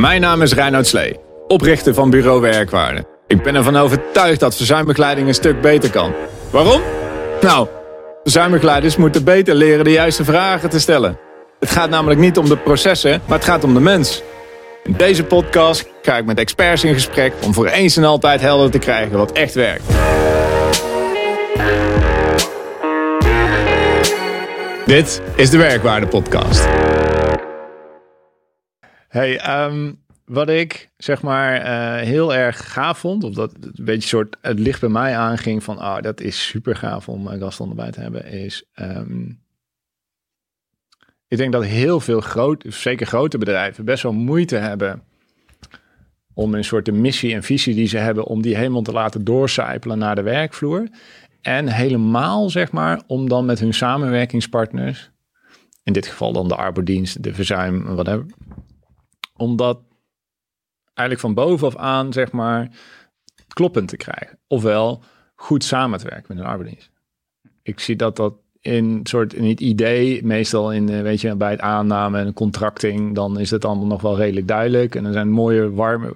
Mijn naam is Reinoud Slee, oprichter van Bureau Werkwaarde. Ik ben ervan overtuigd dat verzuimbegeleiding een stuk beter kan. Waarom? Nou, verzuimbegeleiders moeten beter leren de juiste vragen te stellen. Het gaat namelijk niet om de processen, maar het gaat om de mens. In deze podcast ga ik met experts in gesprek om voor eens en altijd helder te krijgen wat echt werkt. Dit is de Werkwaarde Podcast. Hey, um, wat ik zeg maar uh, heel erg gaaf vond, of dat een beetje soort het licht bij mij aanging van, ah, dat is super gaaf om een gast erbij te hebben, is um, ik denk dat heel veel grote, zeker grote bedrijven, best wel moeite hebben om een soort de missie en visie die ze hebben, om die helemaal te laten doorcijpelen naar de werkvloer. En helemaal, zeg maar, om dan met hun samenwerkingspartners, in dit geval dan de arbeidsdienst, de verzuim, whatever, om dat eigenlijk van bovenaf aan, zeg maar, kloppend te krijgen. Ofwel goed samen te werken met een arbeidsdienst. Ik zie dat dat in soort in het idee, meestal in, eh, weet je, bij het aanname en contracting, dan is het allemaal nog wel redelijk duidelijk. En er zijn mooie, warme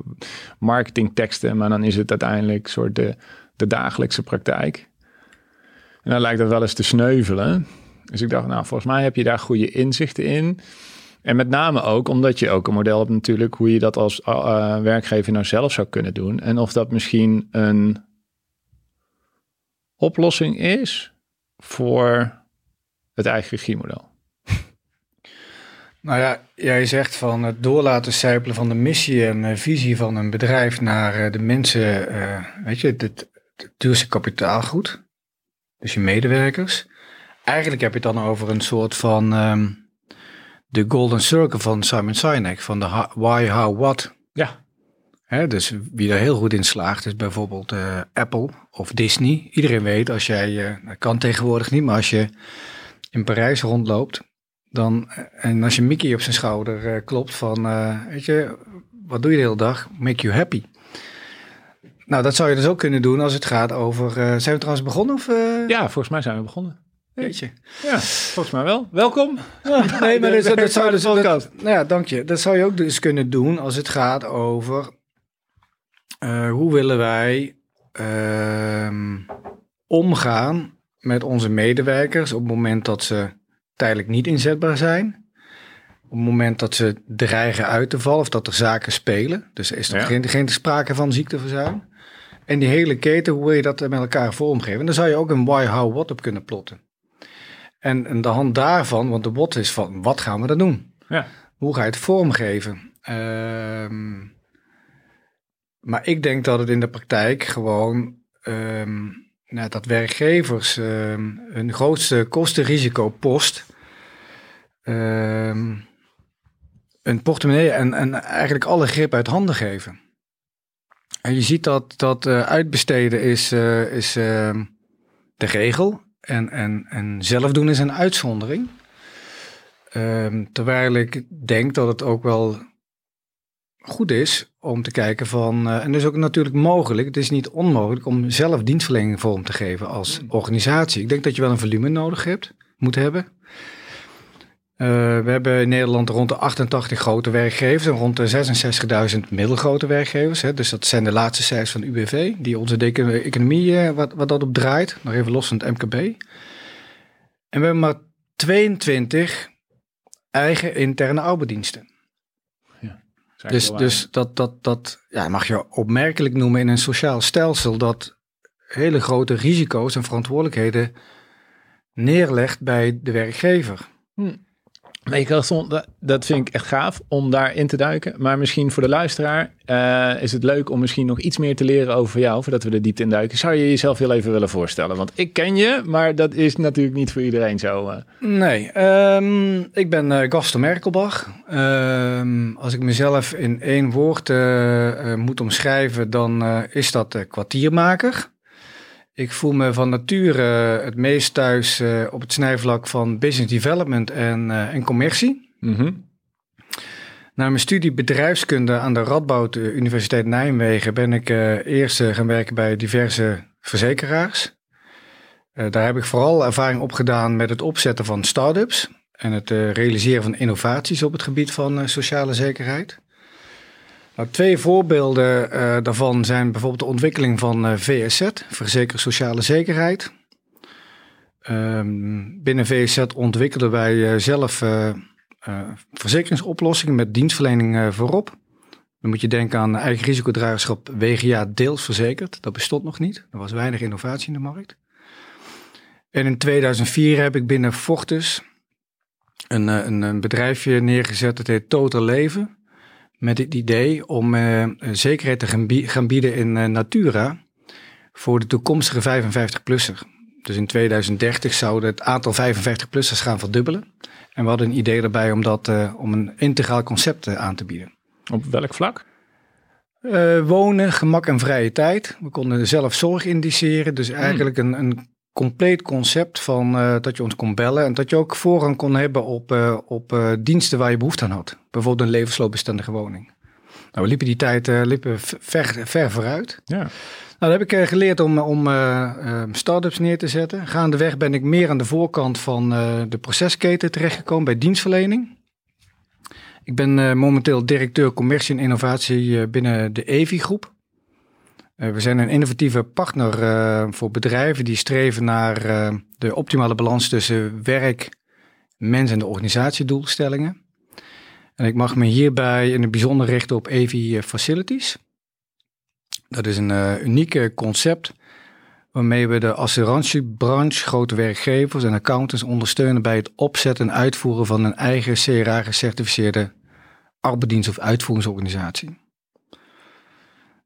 marketingteksten, maar dan is het uiteindelijk soort de, de dagelijkse praktijk. En dan lijkt dat wel eens te sneuvelen. Dus ik dacht, nou, volgens mij heb je daar goede inzichten in. En met name ook omdat je ook een model hebt natuurlijk hoe je dat als uh, werkgever nou zelf zou kunnen doen. En of dat misschien een oplossing is voor het eigen regiemodel. Nou ja, jij zegt van het doorlaten sijpelen van de missie en uh, visie van een bedrijf naar uh, de mensen, weet je, het, duurste kapitaalgoed, dus je medewerkers. Eigenlijk heb je het dan over een soort van um, de Golden Circle van Simon Sinek, van de why, how, what. Ja. Hè, dus wie er heel goed in slaagt is bijvoorbeeld uh, Apple of Disney. Iedereen weet als jij, uh, dat kan tegenwoordig niet, maar als je in Parijs rondloopt, dan, eh, en als je Mickey op zijn schouder klopt van, weet je, wat doe je de hele dag? Make you happy. Nou, dat zou je dus ook kunnen doen als het gaat over. zijn we trouwens begonnen? Of, Ja, volgens mij zijn we begonnen. Weet je. Ja, volgens mij wel. Welkom. Ja, nee, maar dat, dat, zou dus, dat, nou ja, dank je. Dat zou je ook dus kunnen doen als het gaat over uh, hoe willen wij uh, omgaan met onze medewerkers op het moment dat ze tijdelijk niet inzetbaar zijn. Op het moment dat ze dreigen uit te vallen of dat er zaken spelen. Dus er is nog ja. geen, geen sprake van ziekteverzuim. En die hele keten, hoe wil je dat met elkaar vormgeven? En dan zou je ook een why, how, what op kunnen plotten. En, en de hand daarvan, want de what is van, wat gaan we dan doen? Ja. Hoe ga je het vormgeven? Um, maar ik denk dat het in de praktijk gewoon um, nou, dat werkgevers um, hun grootste kostenrisicopost um, een portemonnee en, en eigenlijk alle grip uit handen geven. En je ziet dat, dat uh, uitbesteden is, uh, is uh, de regel en, en, en zelf doen is een uitzondering. Um, terwijl ik denk dat het ook wel goed is om te kijken van, uh, en dat is ook natuurlijk mogelijk, het is niet onmogelijk om zelf dienstverlening vorm te geven als hmm. organisatie. Ik denk dat je wel een volume nodig hebt, moet hebben. Uh, we hebben in Nederland rond de 88 grote werkgevers en rond de 66.000 middelgrote werkgevers. Hè. Dus dat zijn de laatste cijfers van UWV, die onze economie, uh, wat, wat dat op draait. Nog even los van het MKB. En we hebben maar 22 eigen interne arbeidsdiensten. Dus, dus dat, dat, dat ja, mag je opmerkelijk noemen in een sociaal stelsel dat hele grote risico's en verantwoordelijkheden neerlegt bij de werkgever. Hm. Nee, dat vind ik echt gaaf om daarin te duiken. Maar misschien voor de luisteraar uh, is het leuk om misschien nog iets meer te leren over jou, voordat we de diepte in duiken. Zou je jezelf heel even willen voorstellen? Want ik ken je, maar dat is natuurlijk niet voor iedereen zo. Uh. Nee, um, ik ben uh, Gaston Merkelbach. Um, als ik mezelf in één woord moet omschrijven, dan is dat kwartiermaker. Ik voel me van nature het meest thuis uh, op het snijvlak van business development en, uh, en commercie. Mm -hmm. Na mijn studie bedrijfskunde aan de Radboud Universiteit Nijmegen ben ik eerst gaan werken bij diverse verzekeraars. daar heb ik vooral ervaring opgedaan met het opzetten van start-ups en het realiseren van innovaties op het gebied van sociale zekerheid. Nou, twee voorbeelden uh, daarvan zijn bijvoorbeeld de ontwikkeling van uh, VSZ, Verzekerd Sociale Zekerheid. Um, binnen VSZ ontwikkelden wij uh, zelf verzekeringsoplossingen met dienstverlening voorop. Dan moet je denken aan eigen risicodragerschap WGA deels verzekerd. Dat bestond nog niet. Er was weinig innovatie in de markt. En in 2004 heb ik binnen Fortis een, een, een bedrijfje neergezet. Dat heet Total Leven met het idee om uh, zekerheid te gaan, gaan bieden in uh, Natura voor de toekomstige 55-plusser. Dus in 2030 zou het aantal 55-plussers gaan verdubbelen. En we hadden een idee daarbij om, dat, uh, om een integraal concept aan te bieden. Op welk vlak? wonen, gemak en vrije tijd. We konden zelf zorg indiceren. Dus eigenlijk een, een compleet concept van uh, dat je ons kon bellen en dat je ook voorrang kon hebben op, uh, op uh, diensten waar je behoefte aan had. Bijvoorbeeld een levensloopbestendige woning. Nou, we liepen die tijd liepen ver, ver vooruit. Ja. Nou, dat heb ik geleerd om, om start-ups neer te zetten. Gaandeweg ben ik meer aan de voorkant van de procesketen terechtgekomen bij dienstverlening. Ik ben momenteel directeur commercie en innovatie binnen de EVI groep. Eh, we zijn een innovatieve partner uh, voor bedrijven die streven naar uh, de optimale balans tussen werk, mens en de organisatiedoelstellingen. En ik mag me hierbij in het bijzonder richten op EVI Facilities. Dat is een uniek concept waarmee we de assurantiebranche, grote werkgevers en accountants ondersteunen bij het opzetten en uitvoeren van een eigen CRA gecertificeerde arbeidsdienst of uitvoeringsorganisatie.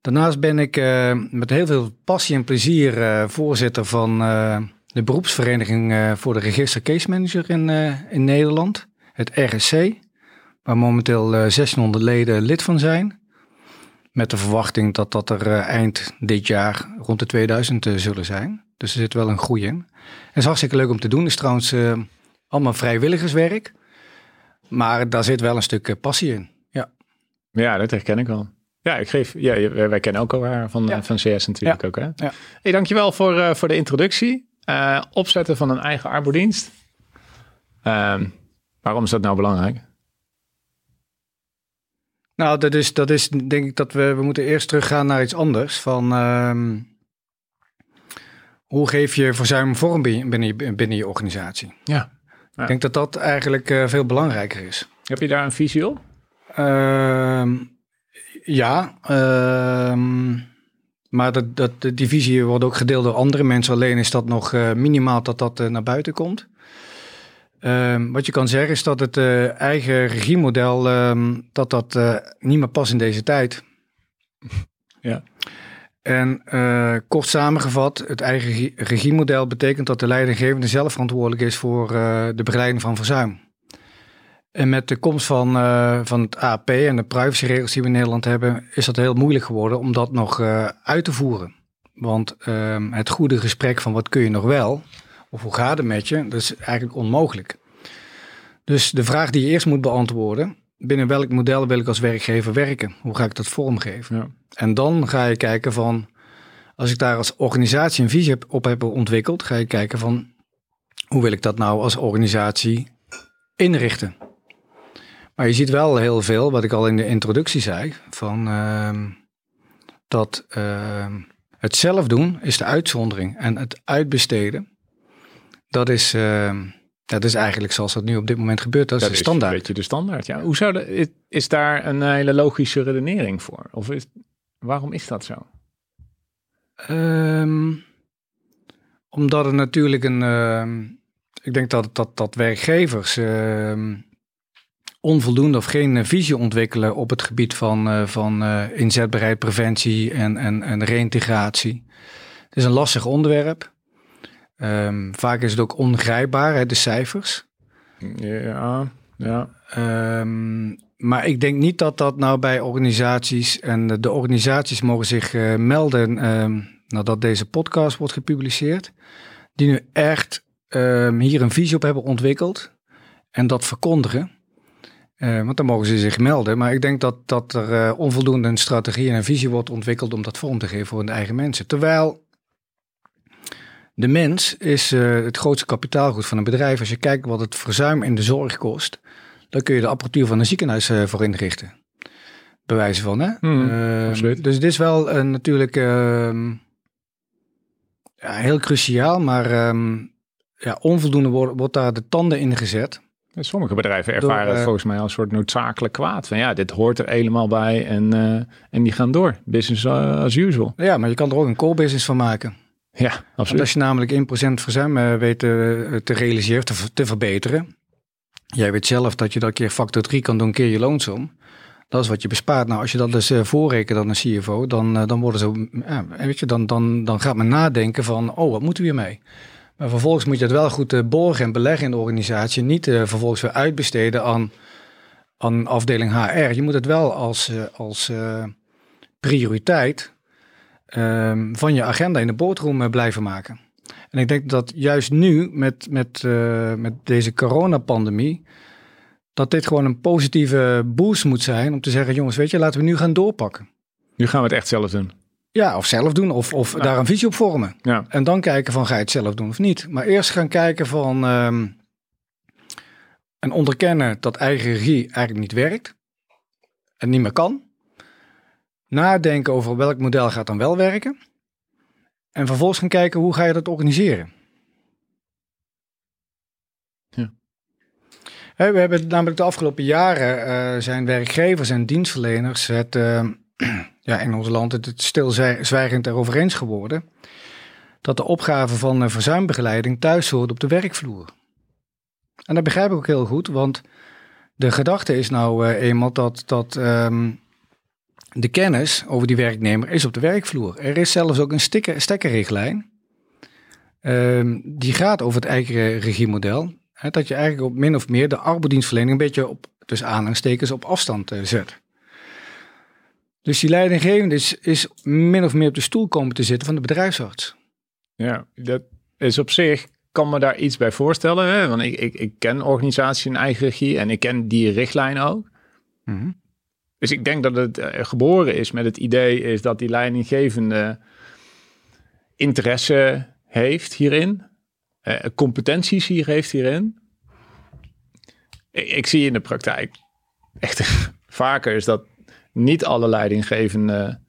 Daarnaast ben ik uh, met heel veel passie en plezier uh, voorzitter van uh, de beroepsvereniging voor de register case manager in, in Nederland, het RSC, waar momenteel 1600 leden lid van zijn. Met de verwachting dat dat er eind dit jaar rond de 2000 zullen zijn. Dus er zit wel een groei in. En het is hartstikke leuk om te doen. Het is trouwens allemaal vrijwilligerswerk. Maar daar zit wel een stuk passie in. Ja, ja dat herken ik wel. Ja, ik geef, ja, wij kennen ook elkaar van, van CS natuurlijk ook. Hè? Ja. Hey, dankjewel voor, uh, voor de introductie. Uh, opzetten van een eigen arbodienst. Uh, waarom is dat nou belangrijk? Nou, dat is, dat is denk ik dat we, we moeten eerst teruggaan naar iets anders. Van uh, hoe geef je verzuim vorm binnen je, binnen je organisatie? Ja. Ik denk dat dat eigenlijk uh, veel belangrijker is. Heb je daar een visie op? Ehm, ja, ehm, maar dat, dat, de divisie wordt ook gedeeld door andere mensen. Alleen is dat nog uh, minimaal dat dat uh, naar buiten komt. Um, wat je kan zeggen is dat het uh, eigen regiemodel, um, dat dat niet meer past in deze tijd. Ja. En kort samengevat, het eigen regiemodel betekent dat de leidinggevende zelf verantwoordelijk is voor de begeleiding van verzuim. En met de komst van, uh, van het AP en de privacyregels die we in Nederland hebben, is dat heel moeilijk geworden om dat nog uh, uit te voeren. Want uh, het goede gesprek van wat kun je nog wel, of hoe gaat het met je, dat is eigenlijk onmogelijk. Dus de vraag die je eerst moet beantwoorden, binnen welk model wil ik als werkgever werken? Hoe ga ik dat vormgeven? Ja. En dan ga je kijken van, als ik daar als organisatie een visie op heb ontwikkeld, ga je kijken van, hoe wil ik dat nou als organisatie inrichten? Maar je ziet wel heel veel, wat ik al in de introductie zei, van uh, dat uh, het zelf doen is de uitzondering. En het uitbesteden, dat is, uh, dat is eigenlijk zoals dat nu op dit moment gebeurt. Dat, is de standaard. Is een beetje de standaard, ja. Hoe zou de, is daar een hele logische redenering voor? Of is, waarom is dat zo? Um, omdat het natuurlijk een. Ik denk dat, dat, dat werkgevers onvoldoende of geen eh, visie ontwikkelen op het gebied van, uh, van uh, inzetbaarheid, preventie en, en, en reintegratie. Het is een lastig onderwerp. Um, vaak is het ook ongrijpbaar, hè, de cijfers. Ja, ja. Um, maar ik denk niet dat dat nou bij organisaties en de, de organisaties mogen zich uh, melden um, nadat deze podcast wordt gepubliceerd, die nu echt hier een visie op hebben ontwikkeld en dat verkondigen. Uh, want dan mogen ze zich melden. Maar ik denk dat, dat er uh, onvoldoende een strategie en een visie wordt ontwikkeld om dat vorm te geven voor de eigen mensen. Terwijl de mens is uh, het grootste kapitaalgoed van een bedrijf. Als je kijkt wat het verzuim in de zorg kost, dan kun je de apparatuur van een ziekenhuis voor inrichten. Bewijzen van, hè? Absoluut. dus dit is wel eh, natuurlijk ehm, ja, heel cruciaal, maar ehm, ja, onvoldoende wordt, wordt daar de tanden in gezet. Sommige bedrijven Door, ervaren het eh, volgens mij als een soort noodzakelijk kwaad. Van ja, dit hoort er helemaal bij en, eh, en die gaan door. Business uh, as usual. Ja, maar je kan er ook een core business van maken. Ja, Want absoluut. als je namelijk 1% verzuim eh, weet te, te realiseren, te, te verbeteren. Jij weet zelf dat je dat keer factor 3 kan doen, keer je loonsom. Dat is wat je bespaart. Nou, als je dat dus eh, voorrekent aan een CFO, dan, eh, dan worden ze, ja, weet je, dan, dan, dan gaat men nadenken van, oh, wat moeten we hiermee? Maar vervolgens moet je het wel goed eh, borgen en beleggen in de organisatie. Niet eh, vervolgens weer uitbesteden aan, aan afdeling HR. Je moet het wel als, eh, als prioriteit ehm, van je agenda in de boardroom blijven maken. En ik denk dat juist nu, met, met, met deze coronapandemie, dat dit gewoon een positieve boost moet zijn om te zeggen, jongens, weet je, laten we nu gaan doorpakken. Nu gaan we het echt zelf doen. Ja, of zelf doen, of, of daar een visie op vormen. Ja, En dan kijken van, ga je het zelf doen of niet? Maar eerst gaan kijken van, ehm, en onderkennen dat eigen regie eigenlijk niet werkt en niet meer kan. Nadenken over welk model gaat dan wel werken. En vervolgens gaan kijken, hoe ga je dat organiseren? Ja. We hebben namelijk de afgelopen jaren eh, zijn werkgevers en dienstverleners het eh, ja, in ons land het, het stilzwijgend erover eens geworden dat de opgave van eh, verzuimbegeleiding thuis hoort op de werkvloer. En dat begrijp ik ook heel goed, want de gedachte is nou eh, eenmaal dat, dat ehm, de kennis over die werknemer is op de werkvloer. Er is zelfs ook een stekkerrichtlijn. ehm, die gaat over het eigen regiemodel. Hè, dat je eigenlijk op min of meer de arbeidsdienstverlening een beetje op, dus aanhalingstekens, op afstand eh, zet. Dus die leidinggevende is, is min of meer op de stoel komen te zitten van de bedrijfsarts. ja, dat is op zich, kan me daar iets bij voorstellen. Hè? Want ik, ik, ik ken organisaties in eigen regie en ik ken die richtlijn ook. Dus ik denk dat het eh, geboren is met het idee is dat die leidinggevende interesse heeft hierin, eh, competenties hier heeft hierin. Ik, ik zie in de praktijk echt vaker is dat niet alle leidinggevenden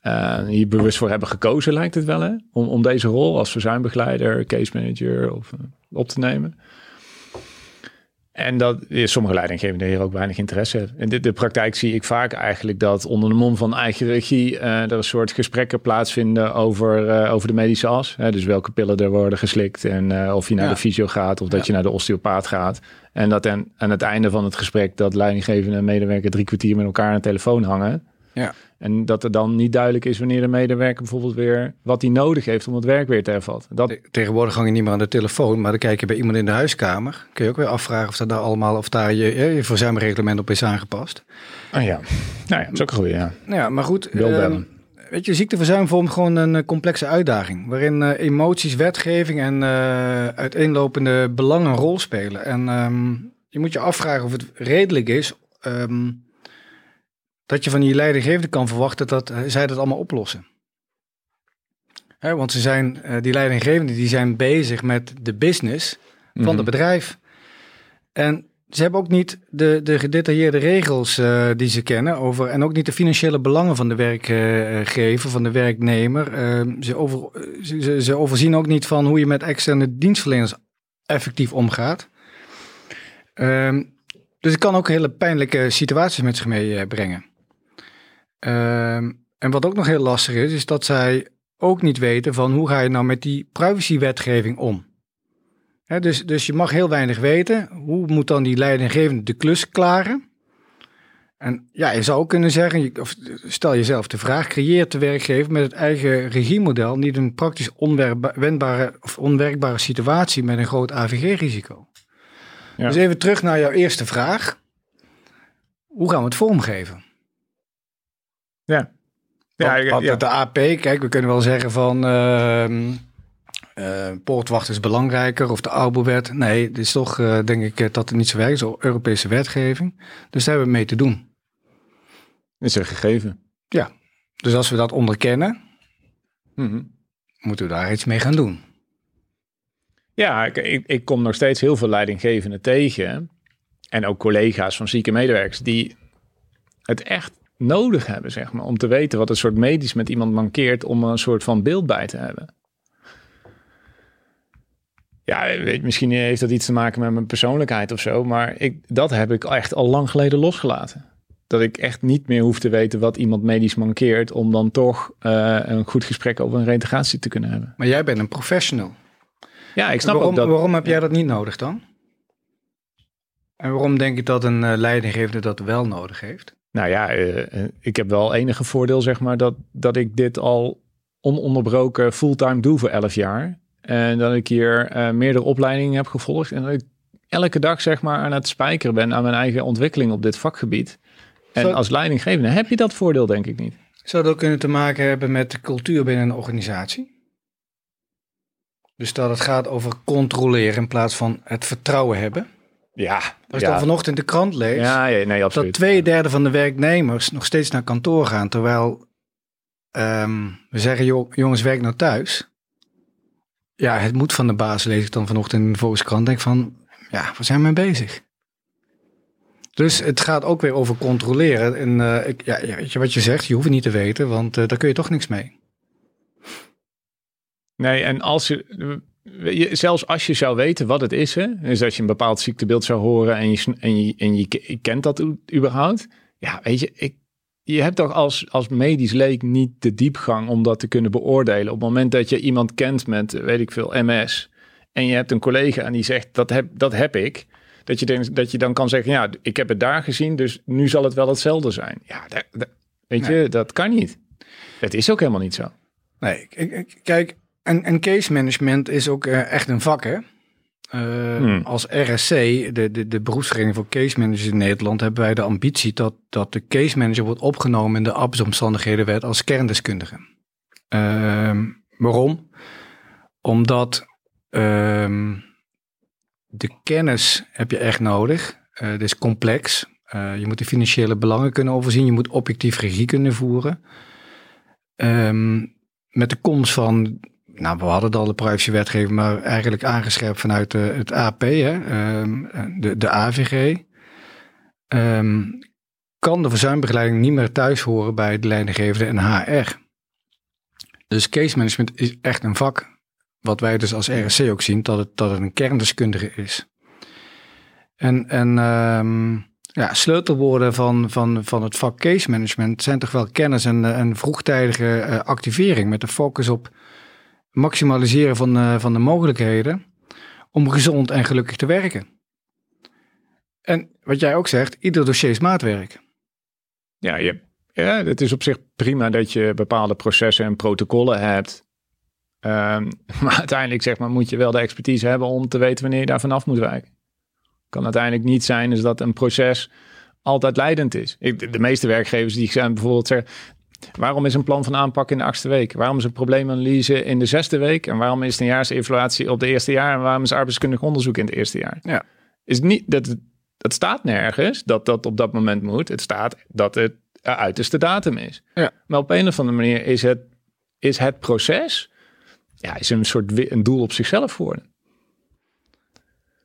eh, hier bewust voor hebben gekozen, lijkt het wel, hè? Om, om deze rol als verzuimbegeleider, case manager of, eh, op te nemen. En dat ja, sommige leidinggevenden hier ook weinig interesse hebben. In de, de praktijk zie ik vaak eigenlijk dat onder de mom van eigen regie eh, er een soort gesprekken plaatsvinden over, eh, over de medische as. Hè, dus welke pillen er worden geslikt en eh, of je naar Ja. de fysio gaat of dat Ja. je naar de osteopaat gaat. En dat aan, aan het einde van het gesprek dat leidinggevende en medewerker drie kwartier met elkaar aan de telefoon hangen. Ja. En dat er dan niet duidelijk is wanneer de medewerker bijvoorbeeld weer wat hij nodig heeft om het werk weer te hervatten. Dat, Te- Tegenwoordig hang je niet meer aan de telefoon, maar dan kijk je bij iemand in de huiskamer. Kun je ook weer afvragen of dat daar allemaal, of daar je, je je verzuimreglement op is aangepast. ah ja, nou ja, dat is ook een goeie, ja. Nou ja, maar goed. Ehm, weet je, ziekteverzuim vormt gewoon een eh, complexe uitdaging. Waarin eh, emoties, wetgeving en eh, uiteenlopende belangen een rol spelen. En ehm, je moet je afvragen of het redelijk is ehm, dat je van je leidinggevende kan verwachten dat eh, zij dat allemaal oplossen. Hè, want ze zijn, eh, die leidinggevenden die zijn bezig met de business van Mhm. het bedrijf. En ze hebben ook niet de, de gedetailleerde regels eh, die ze kennen over. En ook niet de financiële belangen van de werkgever, van de werknemer. Eh, ze, over, ze, ze- ze overzien ook niet van hoe je met externe dienstverleners effectief omgaat. Ehm, dus het kan ook hele pijnlijke situaties met zich meebrengen. Ehm en wat ook nog heel lastig is, is dat zij ook niet weten van hoe ga je nou met die privacywetgeving om. Dus, dus je mag heel weinig weten. Hoe moet dan die leidinggevende de klus klaren? En ja, je zou ook kunnen zeggen, of stel jezelf de vraag, creëert de werkgever met het eigen regiemodel niet een praktisch onwendbare of onwerkbare situatie met een groot AVG-risico? Ja. Dus even terug naar jouw eerste vraag. Hoe gaan we het vormgeven? Ja. Ja, Want- ik- want ja. de AP, kijk, we kunnen wel zeggen van ehm eh, poortwacht is belangrijker of de Arbowet. Nee, het is toch, eh, denk ik, eh, dat het niet zo werkt. Zo Europese wetgeving. Dus daar hebben we mee te doen. is een gegeven. Dus als we dat onderkennen, Mhm. moeten we daar iets mee gaan doen. Ja, ik, ik, ik kom nog steeds heel veel leidinggevenden tegen. En ook collega's van zieke medewerkers die het echt nodig hebben, zeg maar, om te weten wat een soort medisch met iemand mankeert, om een soort van beeld bij te hebben. Ja, weet, misschien heeft dat iets te maken met mijn persoonlijkheid of zo, maar ik, dat heb ik echt al lang geleden losgelaten. Dat ik echt niet meer hoef te weten wat iemand medisch mankeert, om dan toch uh, een goed gesprek over een reintegratie te kunnen hebben. Maar jij bent een professional. Ja, ik snap waarom, ook dat. Waarom heb jij dat niet nodig dan? En waarom denk je dat een uh, leidinggevende dat wel nodig heeft? Nou ja, uh, ik heb wel enige voordeel, zeg maar, dat, dat ik dit al ononderbroken fulltime doe voor elf jaar. En dat ik hier uh, meerdere opleidingen heb gevolgd. En dat ik elke dag, zeg maar, aan het spijkeren ben aan mijn eigen ontwikkeling op dit vakgebied. En als leidinggevende heb je dat voordeel, denk ik niet. Zou dat kunnen te maken hebben met de cultuur binnen een organisatie? Dus dat het gaat over controleren in plaats van het vertrouwen hebben? Ja. Als je ja. dan vanochtend in de krant leest, ja, ja, nee, absoluut. dat twee derde van de werknemers nog steeds naar kantoor gaan, terwijl um, we zeggen, jongens, werk nou thuis. Ja, het moet van de baas, lees ik dan vanochtend in de Volkskrant. Denk van, ja, waar zijn we mee bezig? Dus het gaat ook weer over controleren. En uh, ik, ja, weet je wat je zegt, je hoeft het niet te weten, want uh, daar kun je toch niks mee. Nee, en als je, zelfs als je zou weten wat het is, hè, dus als je een bepaald ziektebeeld zou horen en je, en je, en je kent dat überhaupt. Ja, weet je, ik, je hebt toch als, als medisch leek niet de diepgang om dat te kunnen beoordelen. Op het moment dat je iemand kent met, weet ik veel, MS. En je hebt een collega en die zegt, dat heb, dat heb ik. Dat je, denk, dat je dan kan zeggen, ja, ik heb het daar gezien, dus nu zal het wel hetzelfde zijn. Ja, dat, dat, weet nee. je, dat kan niet. Het is ook helemaal niet zo. Nee, kijk, en, en case management is ook uh, echt een vak, hè? Uh, hmm. Als RSC, de, de, de beroepsvereniging voor case managers in Nederland, hebben wij de ambitie dat, dat de case manager wordt opgenomen in de arbeidsomstandighedenwet als kerndeskundige. Uh, waarom? Omdat uh, de kennis heb je echt nodig. Uh, het is complex. Je moet de financiële belangen kunnen overzien. Je moet objectief regie kunnen voeren. Um, met de komst van nou, we hadden al de privacywetgeving, maar eigenlijk aangescherpt vanuit uh, het AP, hè, um, de, de AVG. Um, kan de verzuimbegeleiding niet meer thuis horen bij de leidinggevende en HR. Dus case management is echt een vak, wat wij dus als RSC ook zien, dat het, dat een kerndeskundige is. En, en um, ja, sleutelwoorden van, van, van het vak case management zijn toch wel kennis en, en vroegtijdige uh, activering met de focus op maximaliseren van, uh, van de mogelijkheden om gezond en gelukkig te werken. En wat jij ook zegt, ieder dossier is maatwerk. Ja, je, ja, het is op zich prima dat je bepaalde processen en protocollen hebt. Um, maar uiteindelijk zeg maar, moet je wel de expertise hebben om te weten wanneer je daar vanaf moet wijken. Kan uiteindelijk niet zijn dat een proces altijd leidend is. Ik, de meeste werkgevers die zijn bijvoorbeeld zeggen, Waarom is een plan van aanpak in de achtste week? Waarom is een probleemanalyse in de zesde week? En waarom is een jaarsevaluatie op de eerste jaar? En waarom is arbeidskundig onderzoek in het eerste jaar? Ja. Is niet, dat, dat staat nergens dat dat op dat moment moet. Het staat dat het uiterste datum is. Ja. Maar op een of andere manier is het, is het proces ja, is een soort een doel op zichzelf geworden.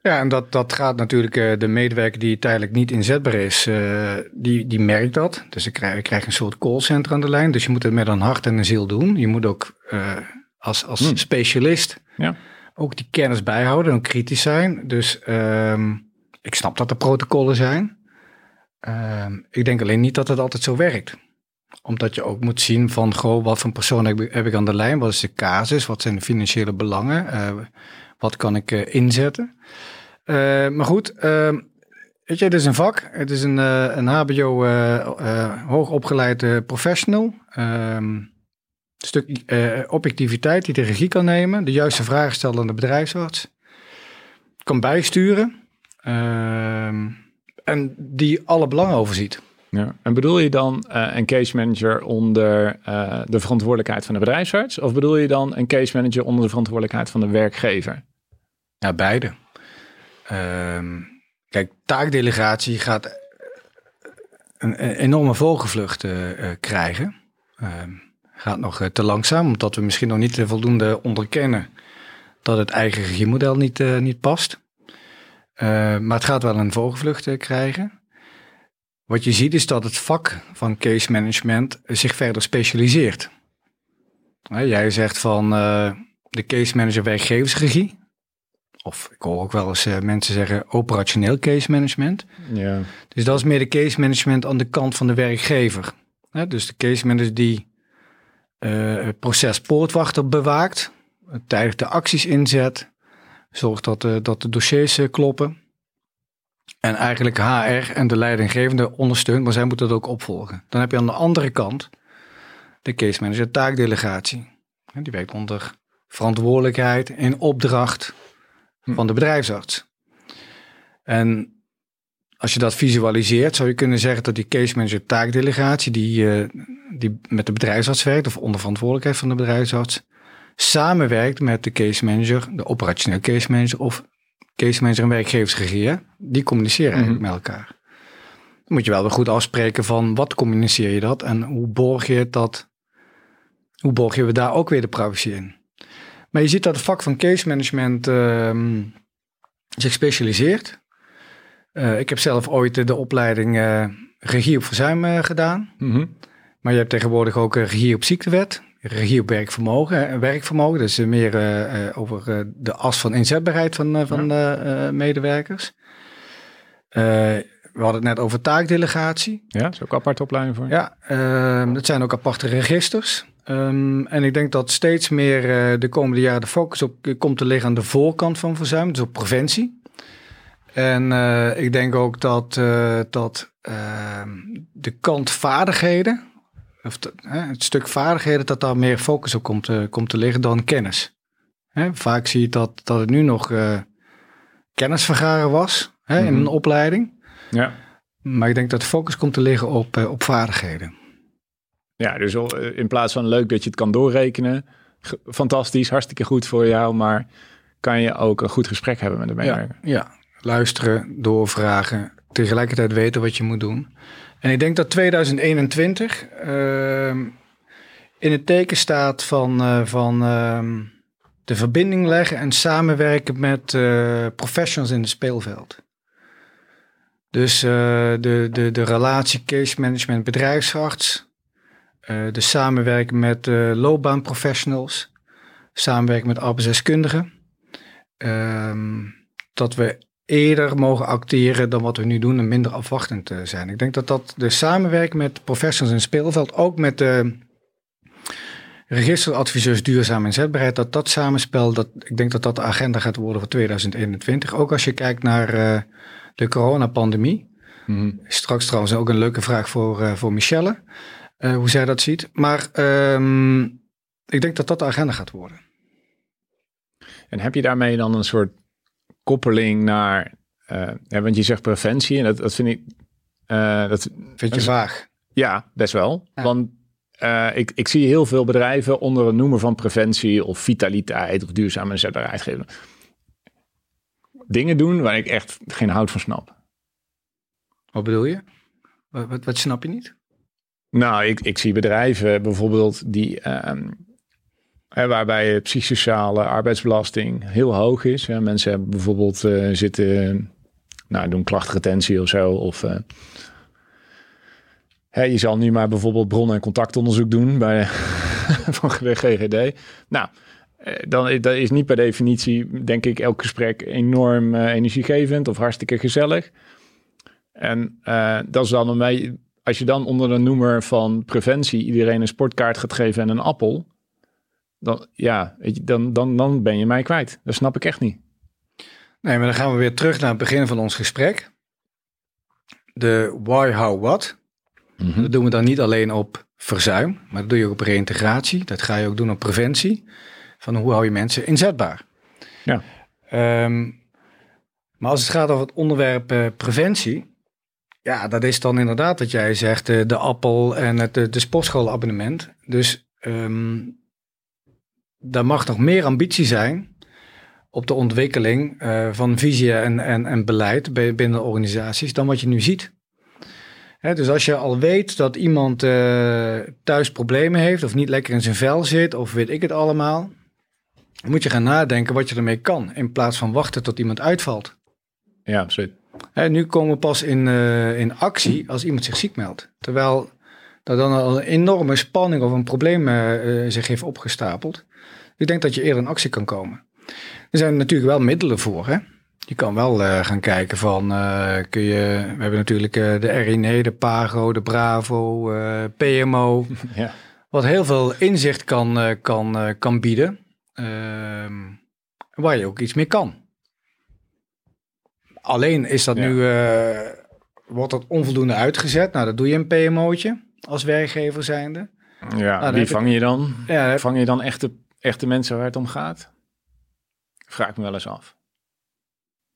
Ja, en dat, dat gaat natuurlijk, uh, de medewerker die tijdelijk niet inzetbaar is, uh, die, die merkt dat. Dus je krijgt, je krijgt een soort callcenter aan de lijn. Dus je moet het met een hart en een ziel doen. Je moet ook uh, als, als hmm. specialist ja. ook die kennis bijhouden en kritisch zijn. Dus um, ik snap dat er protocollen zijn. Um, ik denk alleen niet dat het altijd zo werkt omdat je ook moet zien van, goh, wat voor persoon heb ik, heb ik aan de lijn? Wat is de casus? Wat zijn de financiële belangen? Uh, wat kan ik uh, inzetten? Uh, maar goed, weet je, het is een vak. Het is een, een HBO hoogopgeleide professional. een stuk objectiviteit die de regie kan nemen. De juiste vragen stellen aan de bedrijfsarts. Kan bijsturen. en die alle belangen overziet. Ja. En bedoel je dan uh, een case manager onder uh, de verantwoordelijkheid van de bedrijfsarts? Of bedoel je dan een case manager onder de verantwoordelijkheid van de werkgever? Ja, beide. Um, kijk, taakdelegatie gaat een, enorme vogelvlucht uh, krijgen. Um, gaat nog te langzaam, omdat we misschien nog niet voldoende onderkennen dat het eigen regiemodel niet, niet past. maar het gaat wel een vogelvlucht krijgen. Wat je ziet is dat het vak van case management zich verder specialiseert. Jij zegt van uh, de case manager werkgeversregie. Of ik hoor ook wel eens uh, mensen zeggen operationeel case management. Ja. Dus dat is meer de case management aan de kant van de werkgever. Dus de case manager die uh, het proces poortwachter bewaakt, tijdig de acties inzet, zorgt dat, dat de dossiers kloppen. En eigenlijk HR en de leidinggevende ondersteunt, maar zij moeten dat ook opvolgen. Dan heb je aan de andere kant de case manager taakdelegatie. Die werkt onder verantwoordelijkheid in opdracht hm. van de bedrijfsarts. En als je dat visualiseert, zou je kunnen zeggen dat die case manager taakdelegatie, die, uh, die met de bedrijfsarts werkt, of onder verantwoordelijkheid van de bedrijfsarts, samenwerkt met de case manager, de operationeel case manager of case manager en werkgeversregie. Die communiceren eigenlijk mhm. met elkaar. Dan moet je wel weer goed afspreken van wat communiceer je dat en hoe borg je dat, hoe borg je we daar ook weer de privacy in. Maar je ziet dat het vak van case management uh, zich specialiseert. Uh, ik heb zelf ooit de opleiding uh, regie op verzuim uh, gedaan. Mm -hmm. Maar je hebt tegenwoordig ook regie op ziektewet, regie op werkvermogen. En werkvermogen, dus meer over de as van inzetbaarheid van, van ja. medewerkers. we hadden het net over taakdelegatie. Ja, dat is ook aparte opleiding voor. Ja, ehm, dat zijn ook aparte registers. Um, en ik denk dat steeds meer uh, de komende jaren de focus op komt te liggen aan de voorkant van verzuim, dus op preventie. En uh, ik denk ook dat, uh, dat ehm, de kant vaardigheden, of het stuk vaardigheden, dat daar meer focus op komt, komt te liggen dan kennis. Hè, vaak zie je dat, dat het nu nog kennisvergaren was hè, in mhm. een opleiding. Ja. Maar ik denk dat de focus komt te liggen op, op vaardigheden. Ja, dus eh, in plaats van leuk dat je het kan doorrekenen, fantastisch, hartstikke goed voor jou, maar kan je ook een goed gesprek hebben met de medewerker. Ja, ja. luisteren, doorvragen, tegelijkertijd weten wat je moet doen. En ik denk dat 2021 uh, ehm, in het teken staat van, uh, van uh, de verbinding leggen en samenwerken met uh, professionals in het speelveld. Dus de, de, de relatie case management bedrijfsarts, de samenwerking met loopbaanprofessionals, samenwerking met arbeidsdeskundigen. Ehm, dat we eerder mogen acteren dan wat we nu doen en minder afwachtend uh, zijn. Ik denk dat dat de samenwerking met professionals in het speelveld, ook met de registeradviseurs duurzaam inzetbaarheid, dat dat samenspel, dat, ik denk dat dat de agenda gaat worden voor 2021. Ook als je kijkt naar de coronapandemie. Mm Straks trouwens ook een leuke vraag voor, voor Michelle. Uh, hoe zij dat ziet. Maar um, ik denk dat dat de agenda gaat worden. En heb je daarmee dan een soort koppeling naar, uh, ja, want je zegt preventie en dat, dat vind ik... Uh, dat vind je vaag? Ja, best wel. Ja. Want ik, ik zie heel veel bedrijven onder het noemen van preventie of vitaliteit of duurzame inzetbaarheid geven. Dingen doen waar ik echt geen hout van snap. Wat bedoel je? Wat, wat, wat snap je niet? Nou, ik, ik zie bedrijven bijvoorbeeld die, um, waarbij de psychosociale arbeidsbelasting heel hoog is. Ja, mensen hebben bijvoorbeeld uh, zitten, nou, doen klachtretentie of zo. Of uh, hè, je zal nu maar bijvoorbeeld bron- en contactonderzoek doen bij van de GGD. Nou, eh, dan dat is niet per definitie, denk ik, elk gesprek enorm energiegevend of hartstikke gezellig. En dat is dan een beetje als je dan onder de noemer van preventie iedereen een sportkaart gaat geven en een appel, dan, ja, weet je, dan, dan, dan ben je mij kwijt. Dat snap ik echt niet. Nee, maar dan gaan we weer terug naar het begin van ons gesprek. De why, how, what. Mhm. Dat doen we dan niet alleen op verzuim, maar dat doe je ook op reïntegratie. Dat ga je ook doen op preventie. Van hoe hou je mensen inzetbaar? Ja. Um, maar als het gaat over het onderwerp uh, preventie, ja, dat is dan inderdaad wat jij zegt, de, de appel en het de, de sportschoolabonnement. Dus um, daar mag nog meer ambitie zijn op de ontwikkeling uh, van visie en, en, en beleid binnen organisaties dan wat je nu ziet. Hè, dus als je al weet dat iemand uh, thuis problemen heeft of niet lekker in zijn vel zit of weet ik het allemaal, dan moet je gaan nadenken wat je ermee kan in plaats van wachten tot iemand uitvalt. Ja, absoluut. Hè, nu komen we pas in, uh, in actie als iemand zich ziek meldt. Terwijl er dan al een enorme spanning of een probleem zich heeft opgestapeld. Ik denk dat je eerder in actie kan komen. Er zijn natuurlijk wel middelen voor. Hè? Je kan wel uh, gaan kijken van, uh, kun je, we hebben natuurlijk uh, de RINE, de PAGO, de BRAVO, PMO. Ja. Wat heel veel inzicht kan, kan, kan bieden. Ehm, waar je ook iets mee kan. Alleen is dat nu, wordt dat onvoldoende uitgezet. Nou, dat doe je een PMO'tje als werkgever zijnde. Ja, nou, wie vang je dan? Ja, vang je dan echte, echte mensen waar het om gaat? Vraag ik me wel eens af.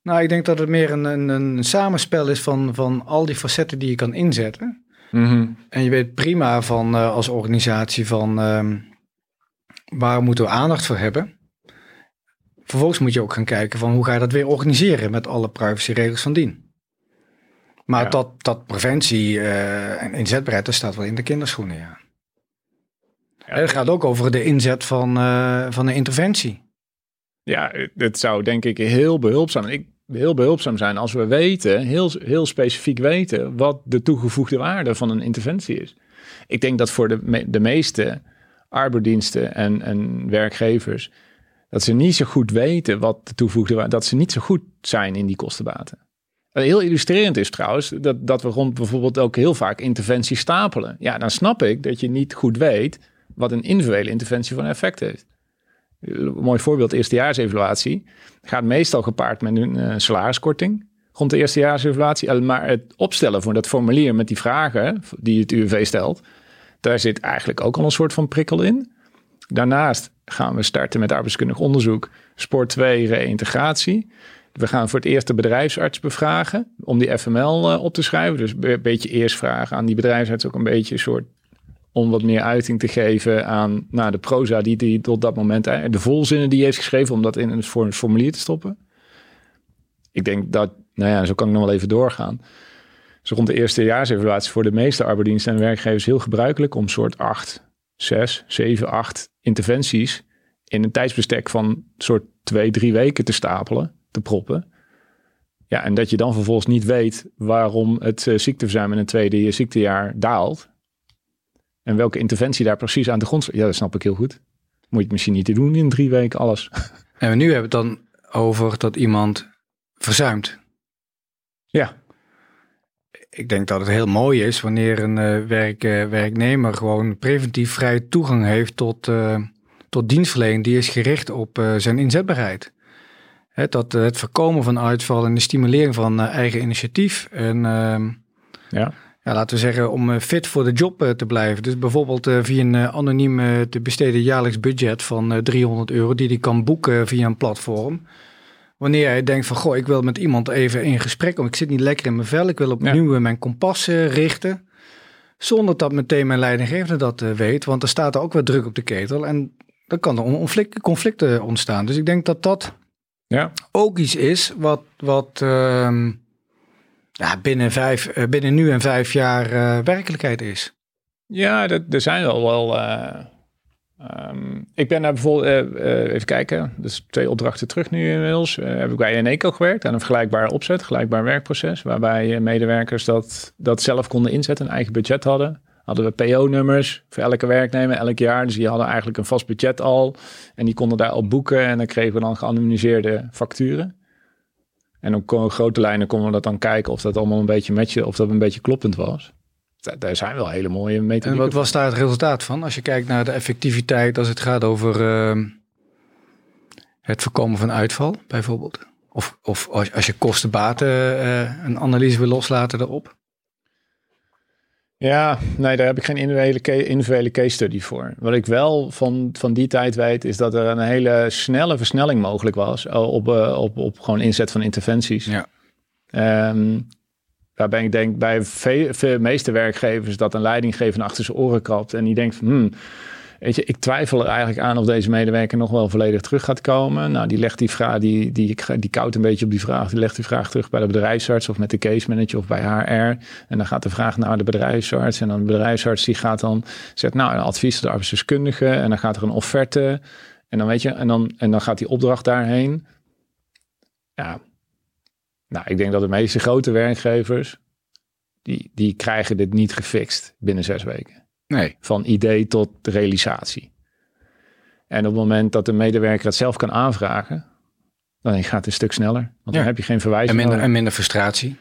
Nou, ik denk dat het meer een, een, een samenspel is van, van al die facetten die je kan inzetten. Mhm. En je weet prima van uh, als organisatie van uh, waar moeten we aandacht voor hebben. Vervolgens moet je ook gaan kijken van hoe ga je dat weer organiseren met alle privacyregels van dien. Maar dat, dat preventie uh, en inzetbaarheid, dat staat wel in de kinderschoenen, ja. Ja. Het gaat ook over de inzet van, uh, van een interventie. Ja, het zou denk ik heel behulpzaam, ik, heel behulpzaam zijn als we weten, heel, heel specifiek weten, wat de toegevoegde waarde van een interventie is. Ik denk dat voor de, de meeste arbeidsdiensten en, en werkgevers, dat ze niet zo goed weten wat de toegevoegde waarde, dat ze niet zo goed zijn in die kostenbaten. Heel illustrerend is trouwens dat, dat we rond bijvoorbeeld ook heel vaak interventies stapelen. Ja, dan snap ik dat je niet goed weet wat een individuele interventie van effect heeft. Een mooi voorbeeld, eerstejaarsevaluatie. Gaat meestal gepaard met een uh, salariskorting rond de eerstejaarsevaluatie. Maar het opstellen van dat formulier met die vragen die het UWV stelt, daar zit eigenlijk ook al een soort van prikkel in. Daarnaast gaan we starten met arbeidskundig onderzoek, sport 2, reïntegratie. We gaan voor het eerst de bedrijfsarts bevragen om die FML uh, op te schrijven. Dus een beetje eerst vragen aan die bedrijfsarts ook een beetje een soort om wat meer uiting te geven aan nou, de proza die hij tot dat moment, de volzinnen die hij heeft geschreven, om dat in een formulier te stoppen. Ik denk dat, nou ja, zo kan ik nog wel even doorgaan. Zo rond de eerste jaarsevaluatie voor de meeste arbeidsdiensten en werkgevers heel gebruikelijk om soort 8, 6, 7, 8 interventies in een tijdsbestek van soort twee, drie weken te stapelen, te proppen. Ja, en dat je dan vervolgens niet weet waarom het uh, ziekteverzuim in een tweede ziektejaar daalt. En welke interventie daar precies aan de grond Ja, dat snap ik heel goed. Moet je het misschien niet te doen in drie weken, alles. En nu hebben we het dan over dat iemand verzuimt. Ja. Ik denk dat het heel mooi is wanneer een uh, werk, uh, werknemer gewoon preventief vrije toegang heeft tot, uh, tot dienstverlening die is gericht op zijn inzetbaarheid. He, dat het voorkomen van uitval en de stimulering van eigen initiatief. En ehm, ja ja, laten we zeggen, om eh, fit voor de job eh, te blijven. Dus bijvoorbeeld eh, via een anoniem te besteden jaarlijks budget van 300 euro, die hij kan boeken via een platform. Wanneer hij denkt van, goh, ik wil met iemand even in gesprek, want ik zit niet lekker in mijn vel, ik wil opnieuw mijn kompas richten. Zonder dat meteen mijn leidinggevende dat weet, want er staat er ook weer druk op de ketel en dan kan er conflicten ontstaan. Dus ik denk dat dat ja. ook iets is wat, wat ehm, binnen, vijf, eh, binnen nu en vijf jaar uh, werkelijkheid is. Ja, dat, er zijn wel wel. Uh, um, ik ben daar bijvoorbeeld, even kijken, dus twee opdrachten terug nu inmiddels. heb ik bij Eneco gewerkt aan een vergelijkbare opzet, gelijkbaar werkproces, waarbij medewerkers dat, dat zelf konden inzetten, een eigen budget hadden. Hadden we PO-nummers voor elke werknemer elk jaar. Dus die hadden eigenlijk een vast budget al. En die konden daar al boeken. En dan kregen we dan geanonimiseerde facturen. En op grote lijnen konden we dat dan kijken of dat allemaal een beetje matchen, of dat een beetje kloppend was. Daar zijn wel hele mooie methodieken. En wat was daar het resultaat van? Als je kijkt naar de effectiviteit als het gaat over uh, het voorkomen van uitval, bijvoorbeeld. Of, of als, als je kostenbaten uh, een analyse wil loslaten erop. Ja, nee, daar heb ik geen individuele, individuele case study voor. Wat ik wel van, van die tijd weet, is dat er een hele snelle versnelling mogelijk was eh, op, uh, op, op gewoon inzet van interventies. Ja. Um, waarbij ik denk bij de meeste werkgevers dat een leidinggever achter zijn oren kapt en die denkt van, hmm, Weet je, ik twijfel er eigenlijk aan of deze medewerker nog wel volledig terug gaat komen. Nou, die legt die vraag, die, die, die koudt een beetje op die vraag. Die legt die vraag terug bij de bedrijfsarts of met de case manager of bij HR. En dan gaat de vraag naar de bedrijfsarts. En dan de bedrijfsarts die gaat dan, zegt nou, een advies de arbeidsdeskundige. En dan gaat er een offerte. En dan weet je, en dan, en dan gaat die opdracht daarheen. Ja, Nou, ik denk dat de meeste grote werkgevers, die, die krijgen dit niet gefixt binnen zes weken. Nee. Van idee tot realisatie. En op het moment dat de medewerker het zelf kan aanvragen, dan gaat het een stuk sneller. Want Ja. dan heb je geen En verwijzing. minder, nodig. en minder frustratie.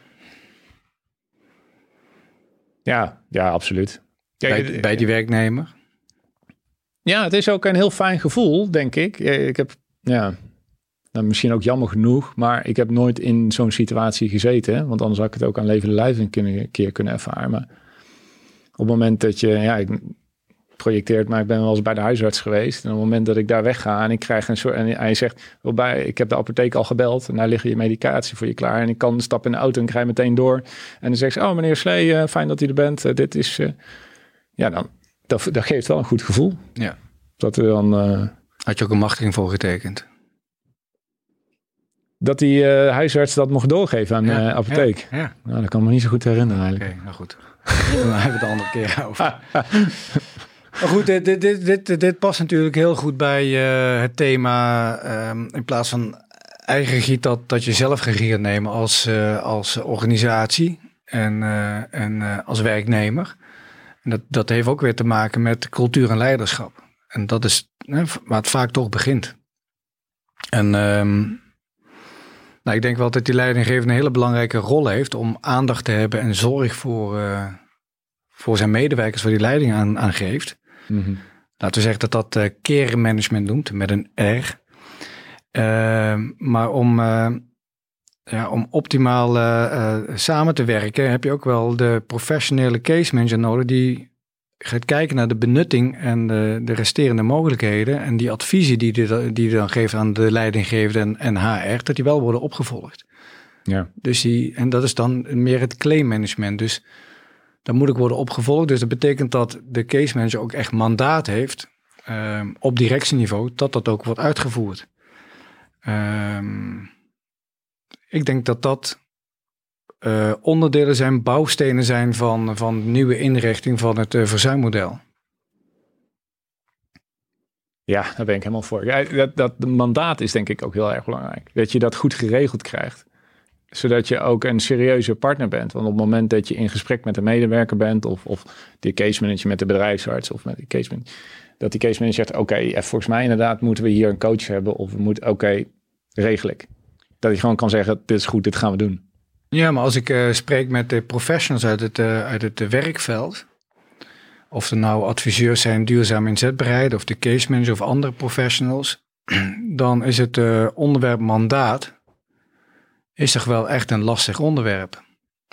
Ja, ja, absoluut. Bij, bij die werknemer. Ja, het is ook een heel fijn gevoel, denk ik. Ik heb, ja, nou, misschien ook jammer genoeg, maar ik heb nooit in zo'n situatie gezeten. Want anders had ik het ook aan levende lijf een keer kunnen ervaren. Maar het moment dat je, ja, ik projecteert, maar ik ben wel eens bij de huisarts geweest. En op het moment dat ik daar wegga en ik krijg een soort, en hij zegt, waarbij, ik heb de apotheek al gebeld en daar liggen je medicatie voor je klaar. En ik kan stappen in de auto en ik rij meteen door. En dan zegt ze, oh meneer Slee, eh, fijn dat u er bent. Eh, dit is, eh, ja, dan, dat, dat geeft wel een goed gevoel. Ja. Dat er dan, Had je ook een machtiging voor getekend. dat die eh, huisarts dat mocht doorgeven aan de Ja, apotheek. Ja. ja. Nou, dat kan me niet zo goed herinneren Oké, eigenlijk. nou goed. Dan hebben we het de andere keer over. Maar goed, dit, dit, dit, dit, past natuurlijk heel goed bij eh, het thema. ehm, in plaats van eigen regie, dat, dat je zelf gaat nemen als, eh, als organisatie en, eh, en als werknemer. En dat, dat heeft ook weer te maken met cultuur en leiderschap. En dat is waar het vaak toch begint. En ehm, nou, ik denk wel dat die leidinggevende een hele belangrijke rol heeft om aandacht te hebben en zorg voor, eh, voor zijn medewerkers, waar die leiding aan, aan geeft. Mhm. Laten we zeggen dat dat eh care management noemt, met een R. Ehm, maar om, eh, ja, om optimaal eh, eh, samen te werken, heb je ook wel de professionele case manager nodig die gaat kijken naar de benutting en de, de resterende mogelijkheden en die adviezen die die, die dan geeft aan de leidinggevende en, en HR, dat die wel worden opgevolgd. Ja. Dus die, en dat is dan meer het claim management. Dus dat moet ook worden opgevolgd. Dus dat betekent dat de case manager ook echt mandaat heeft ehm, op directieniveau, dat dat ook wordt uitgevoerd. Ehm, ik denk dat dat eh, onderdelen zijn, bouwstenen zijn van, van nieuwe inrichting van het eh, verzuimmodel. ja, daar ben ik helemaal voor. Dat, dat mandaat is denk ik ook heel erg belangrijk. Dat je dat goed geregeld krijgt. Zodat je ook een serieuze partner bent. Want op het moment dat je in gesprek met een medewerker bent... of, of de case manager met de bedrijfsarts of met de case manager... dat die case manager zegt... oké, eh, volgens mij inderdaad moeten we hier een coach hebben... of we moeten, oké, regel ik. Dat hij gewoon kan zeggen, dit is goed, dit gaan we doen. Ja, maar als ik eh, spreek met de professionals uit het, eh, uit het werkveld, of er nou adviseurs zijn duurzaam inzetbaarheid, of de case manager of andere professionals, dan is het eh, onderwerp mandaat is toch wel echt een lastig onderwerp.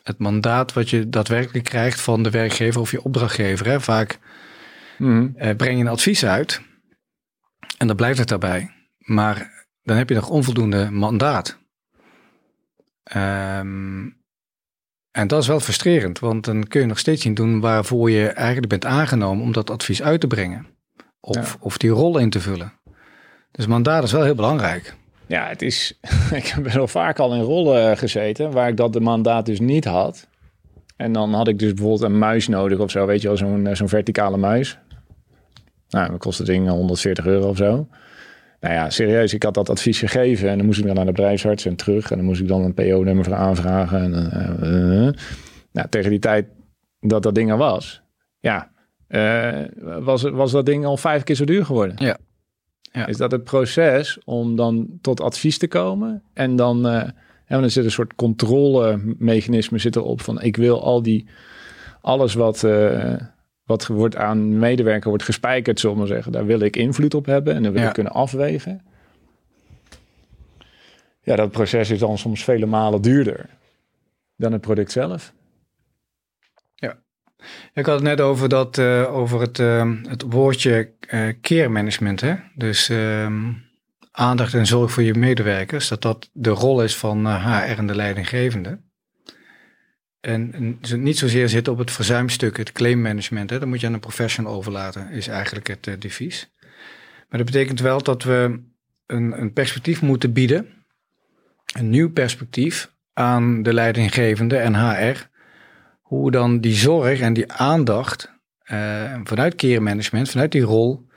Het mandaat wat je daadwerkelijk krijgt van de werkgever of je opdrachtgever. Hè? Vaak Mhm. eh, breng je een advies uit en dan blijft het daarbij. Maar dan heb je nog onvoldoende mandaat. Ehm, en dat is wel frustrerend, want dan kun je nog steeds niet doen waarvoor je eigenlijk bent aangenomen om dat advies uit te brengen. Of, Ja. of die rol in te vullen. Dus mandaat is wel heel belangrijk. Ja, het is. ik heb wel vaak al in rollen gezeten waar ik dat de mandaat dus niet had. En dan had ik dus bijvoorbeeld een muis nodig of zo, weet je wel, zo'n eh, zo'n verticale muis. Nou, dat kostte het ding 140 euro of zo. Nou ja, serieus, ik had dat advies gegeven en dan moest ik dan naar de bedrijfsarts en terug. En dan moest ik dan een PO-nummer voor aanvragen. En, eh. nou, tegen die tijd dat dat ding er was, ja, eh, was, was dat ding al vijf keer zo duur geworden. Ja. Ja. Is dat het proces om dan tot advies te komen en dan, en dan zit een soort controlemechanisme zit erop van ik wil al die, alles wat, wat wordt aan medewerker wordt gespijkerd, zullen we zeggen, daar wil ik invloed op hebben en dan wil Ja. ik kunnen afwegen. Ja, dat proces is dan soms vele malen duurder dan het product zelf. Ik had het net over, dat, eh, over het, eh, het woordje eh care management. Hè? Dus ehm, aandacht en zorg voor je medewerkers. Dat dat de rol is van HR en de leidinggevende. En, niet zozeer zitten op het verzuimstuk, het claim management. Hè? Dat moet je aan een professional overlaten, is eigenlijk het eh, devies. Maar dat betekent wel dat we een, een perspectief moeten bieden. Een nieuw perspectief aan de leidinggevende en HR hoe dan die zorg en die aandacht eh, vanuit care management, vanuit die rol,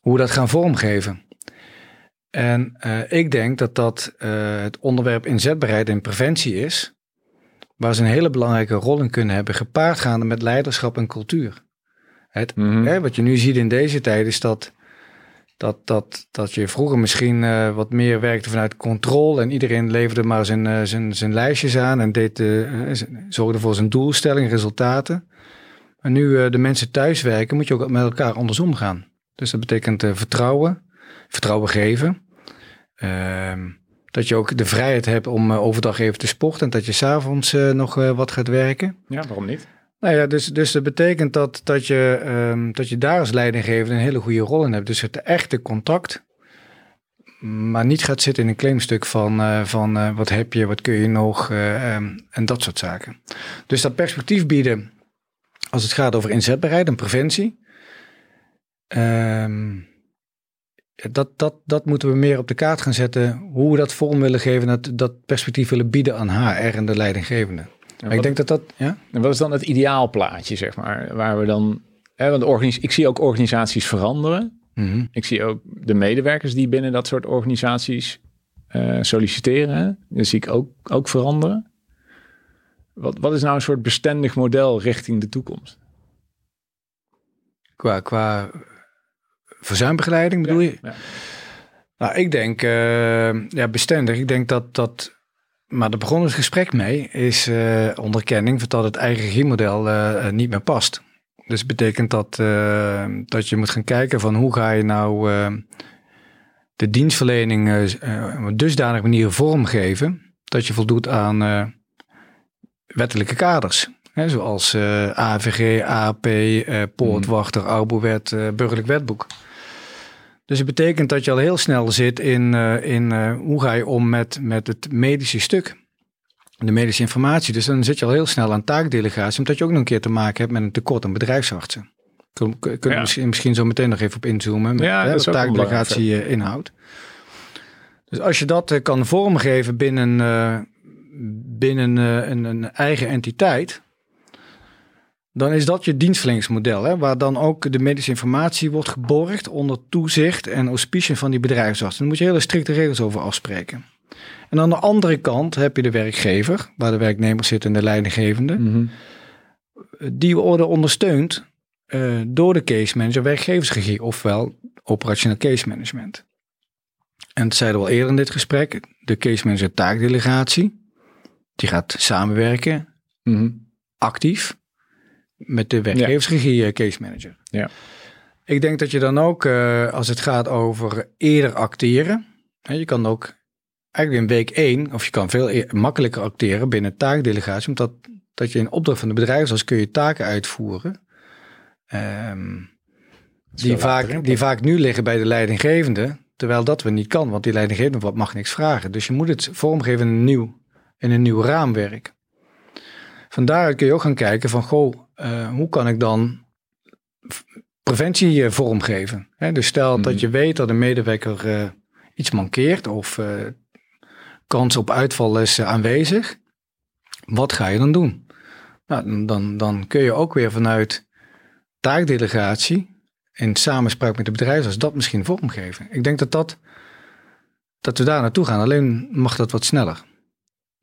hoe we dat gaan vormgeven. En uh, ik denk dat dat uh, het onderwerp inzetbaarheid en preventie is, waar ze een hele belangrijke rol in kunnen hebben, gepaard gaande met leiderschap en cultuur. Het, Mhm. hè, wat je nu ziet in deze tijd is dat, dat, dat, dat je vroeger misschien uh, wat meer werkte vanuit controle en iedereen leverde maar zijn, uh, zijn, zijn lijstjes aan en deed, uh, zorgde voor zijn doelstelling, resultaten. Maar nu de mensen thuis werken, moet je ook met elkaar andersom gaan. Dus dat betekent vertrouwen, vertrouwen geven. Ehm, dat je ook de vrijheid hebt om overdag even te sporten en dat je s'avonds nog wat gaat werken. Ja, waarom niet? Nou ja, dus, dus dat betekent dat, dat, je, um, dat je daar als leidinggever een hele goede rol in hebt. Dus het echte contact, maar niet gaat zitten in een claimstuk van, uh, van uh, wat heb je, wat kun je nog uh, um, en dat soort zaken. Dus dat perspectief bieden als het gaat over inzetbaarheid en preventie. Um, dat, dat, dat moeten we meer op de kaart gaan zetten. Hoe we dat vorm willen geven, dat, dat perspectief willen bieden aan HR en de leidinggevende. Ja, maar ik denk dat dat, ja? En wat is dan het ideaalplaatje, zeg maar, waar we dan... Hè, want organis ik zie ook organisaties veranderen. Mm -hmm. Ik zie ook de medewerkers die binnen dat soort organisaties uh, solliciteren. Dat zie ik ook, ook veranderen. Wat, wat is nou een soort bestendig model richting de toekomst? Qua, qua verzuimbegeleiding bedoel ja, je? Ja. Nou, ik denk, uh, ja, bestendig. Ik denk dat dat maar daar begon het gesprek mee, is uh, onderkenning dat het eigen regiemodel uh, niet meer past. Dus betekent dat, uh, dat je moet gaan kijken van hoe ga je nou de dienstverlening op een dusdanige manier vormgeven dat je voldoet aan wettelijke kaders. Hè, zoals AVG, AP, Poortwachter, mm. Arbowet, Burgerlijk Wetboek. Dus het betekent dat je al heel snel zit in, uh, in uh, hoe ga je om met, met het medische stuk. De medische informatie. Dus dan zit je al heel snel aan taakdelegatie. Omdat je ook nog een keer te maken hebt met een tekort aan bedrijfsartsen. Kunnen kun ja. misschien, misschien zo meteen nog even op inzoomen. Met, ja, hè, dat wat taakdelegatie uh, inhoudt. Dus als je dat kan vormgeven binnen, binnen een, een eigen entiteit dan is dat je dienstverleningsmodel, hè, waar dan ook de medische informatie wordt geborgd onder toezicht en auspiciën van die bedrijfsarts. Daar moet je hele strikte regels over afspreken. En aan de andere kant heb je de werkgever, waar de werknemers zitten en de leidinggevende, mm -hmm. die worden ondersteund uh, door de case manager werkgeversregie, ofwel operationeel case management. En dat zeiden we al eerder in dit gesprek, de case manager taakdelegatie, die gaat samenwerken, mm -hmm. actief, met de werkgeversregie ja. case manager. Ja. Ik denk dat je dan ook, uh, als het gaat over eerder acteren, hè, je kan ook eigenlijk in week één, of je kan veel makkelijker acteren binnen taakdelegatie, omdat dat je in opdracht van de bedrijfsarts kun je taken uitvoeren. Um, die, vaak, die vaak nu liggen bij de leidinggevende, terwijl dat we niet kan, want die leidinggevende mag niks vragen. Dus je moet het vormgeven in een nieuw, in een nieuw raamwerk. Vandaar kun je ook gaan kijken van, goh, uh, hoe kan ik dan preventie uh, vormgeven? Hè, dus stel dat je weet dat een medewerker uh, iets mankeert of kans op uitval is aanwezig. Wat ga je dan doen? Nou, dan, dan kun je ook weer vanuit taakdelegatie in samenspraak met de bedrijfsarts dat misschien vormgeven. Ik denk dat, dat, dat we daar naartoe gaan. Alleen mag dat wat sneller.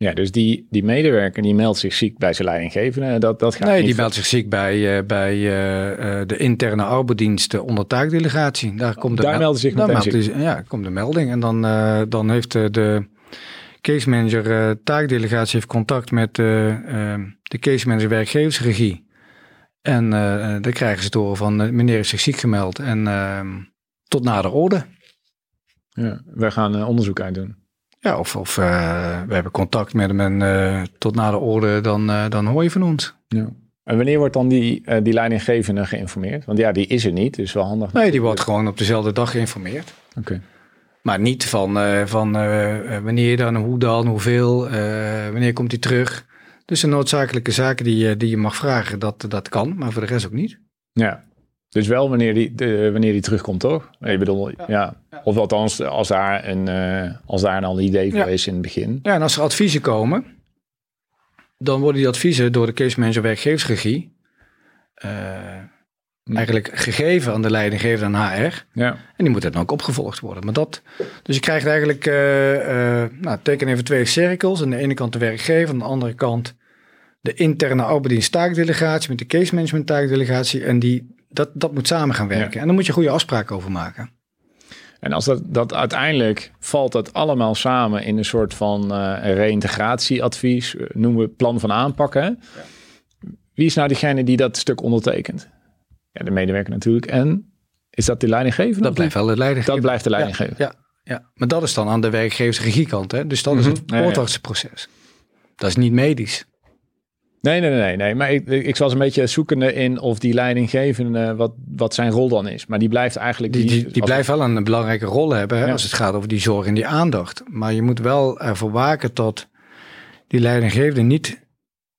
Ja, dus die, die medewerker die meldt zich ziek bij zijn leidinggevende. Dat, dat gaat nee, niet die meldt zich ziek bij, uh, bij uh, uh, de interne arbeidsdiensten onder taakdelegatie. Daar, komt de daar meldt zich meteen meldt ja, komt de melding. En dan, dan heeft de case manager taakdelegatie heeft contact met de case manager werkgeversregie. En dan krijgen ze horen van meneer is zich ziek gemeld. En tot nader orde. Ja, wij gaan eh, onderzoek uitdoen. Ja, of, of eh, we hebben contact met hem en eh, tot na de orde, dan, eh, dan hoor je van ons. Ja. En wanneer wordt dan die, die leidinggevende geïnformeerd? Want ja, die is er niet, dus wel handig. Nee, die wordt gewoon op dezelfde dag geïnformeerd. Oké. Maar niet van, van wanneer dan, hoe dan, hoeveel, wanneer komt hij terug. Dus de noodzakelijke zaken die, je- die je mag vragen, dat, dat kan, maar voor de rest ook niet. Ja. Dus wel wanneer die, de, wanneer die terugkomt, toch? Ik bedoel, ja. Of althans, als daar een, eh, als daar al een idee voor Ja. is in het begin. Ja, en als er adviezen komen, dan worden die adviezen door de case manager werkgeversregie eh, eigenlijk gegeven aan de leidinggever aan HR. Ja. En die moet dan ook opgevolgd worden. Maar dat, dus je krijgt eigenlijk, eh, nou, teken even twee cirkels. Aan de ene kant de werkgever, aan de andere kant de interne arbeidsdienst taakdelegatie met de case management taakdelegatie. En die, dat, dat moet samen gaan werken. Ja. En dan moet je goede afspraken over maken. En als dat, dat uiteindelijk valt dat allemaal samen in een soort van eh reïntegratieadvies, eh, noemen we het plan van aanpakken. hè? Wie is nou diegene die dat stuk ondertekent? Ja, de medewerker natuurlijk. En is dat de leidinggevende? Dat blijft wel de leidinggever. Dat blijft de leidinggever. Ja, ja, maar dat is dan aan de werkgeversregiekant. Hè? Dus dat is het Mhm. Ja, ja. poortartsenproces. Dat is niet medisch. Nee, nee, nee, nee. Maar ik, ik was een beetje zoekende in of die leidinggevende, wat, wat zijn rol dan is. Maar die blijft eigenlijk... Die, die, die blijft wel een belangrijke rol hebben hè, Ja. als het gaat over die zorg en die aandacht. Maar je moet wel ervoor waken dat die leidinggevende niet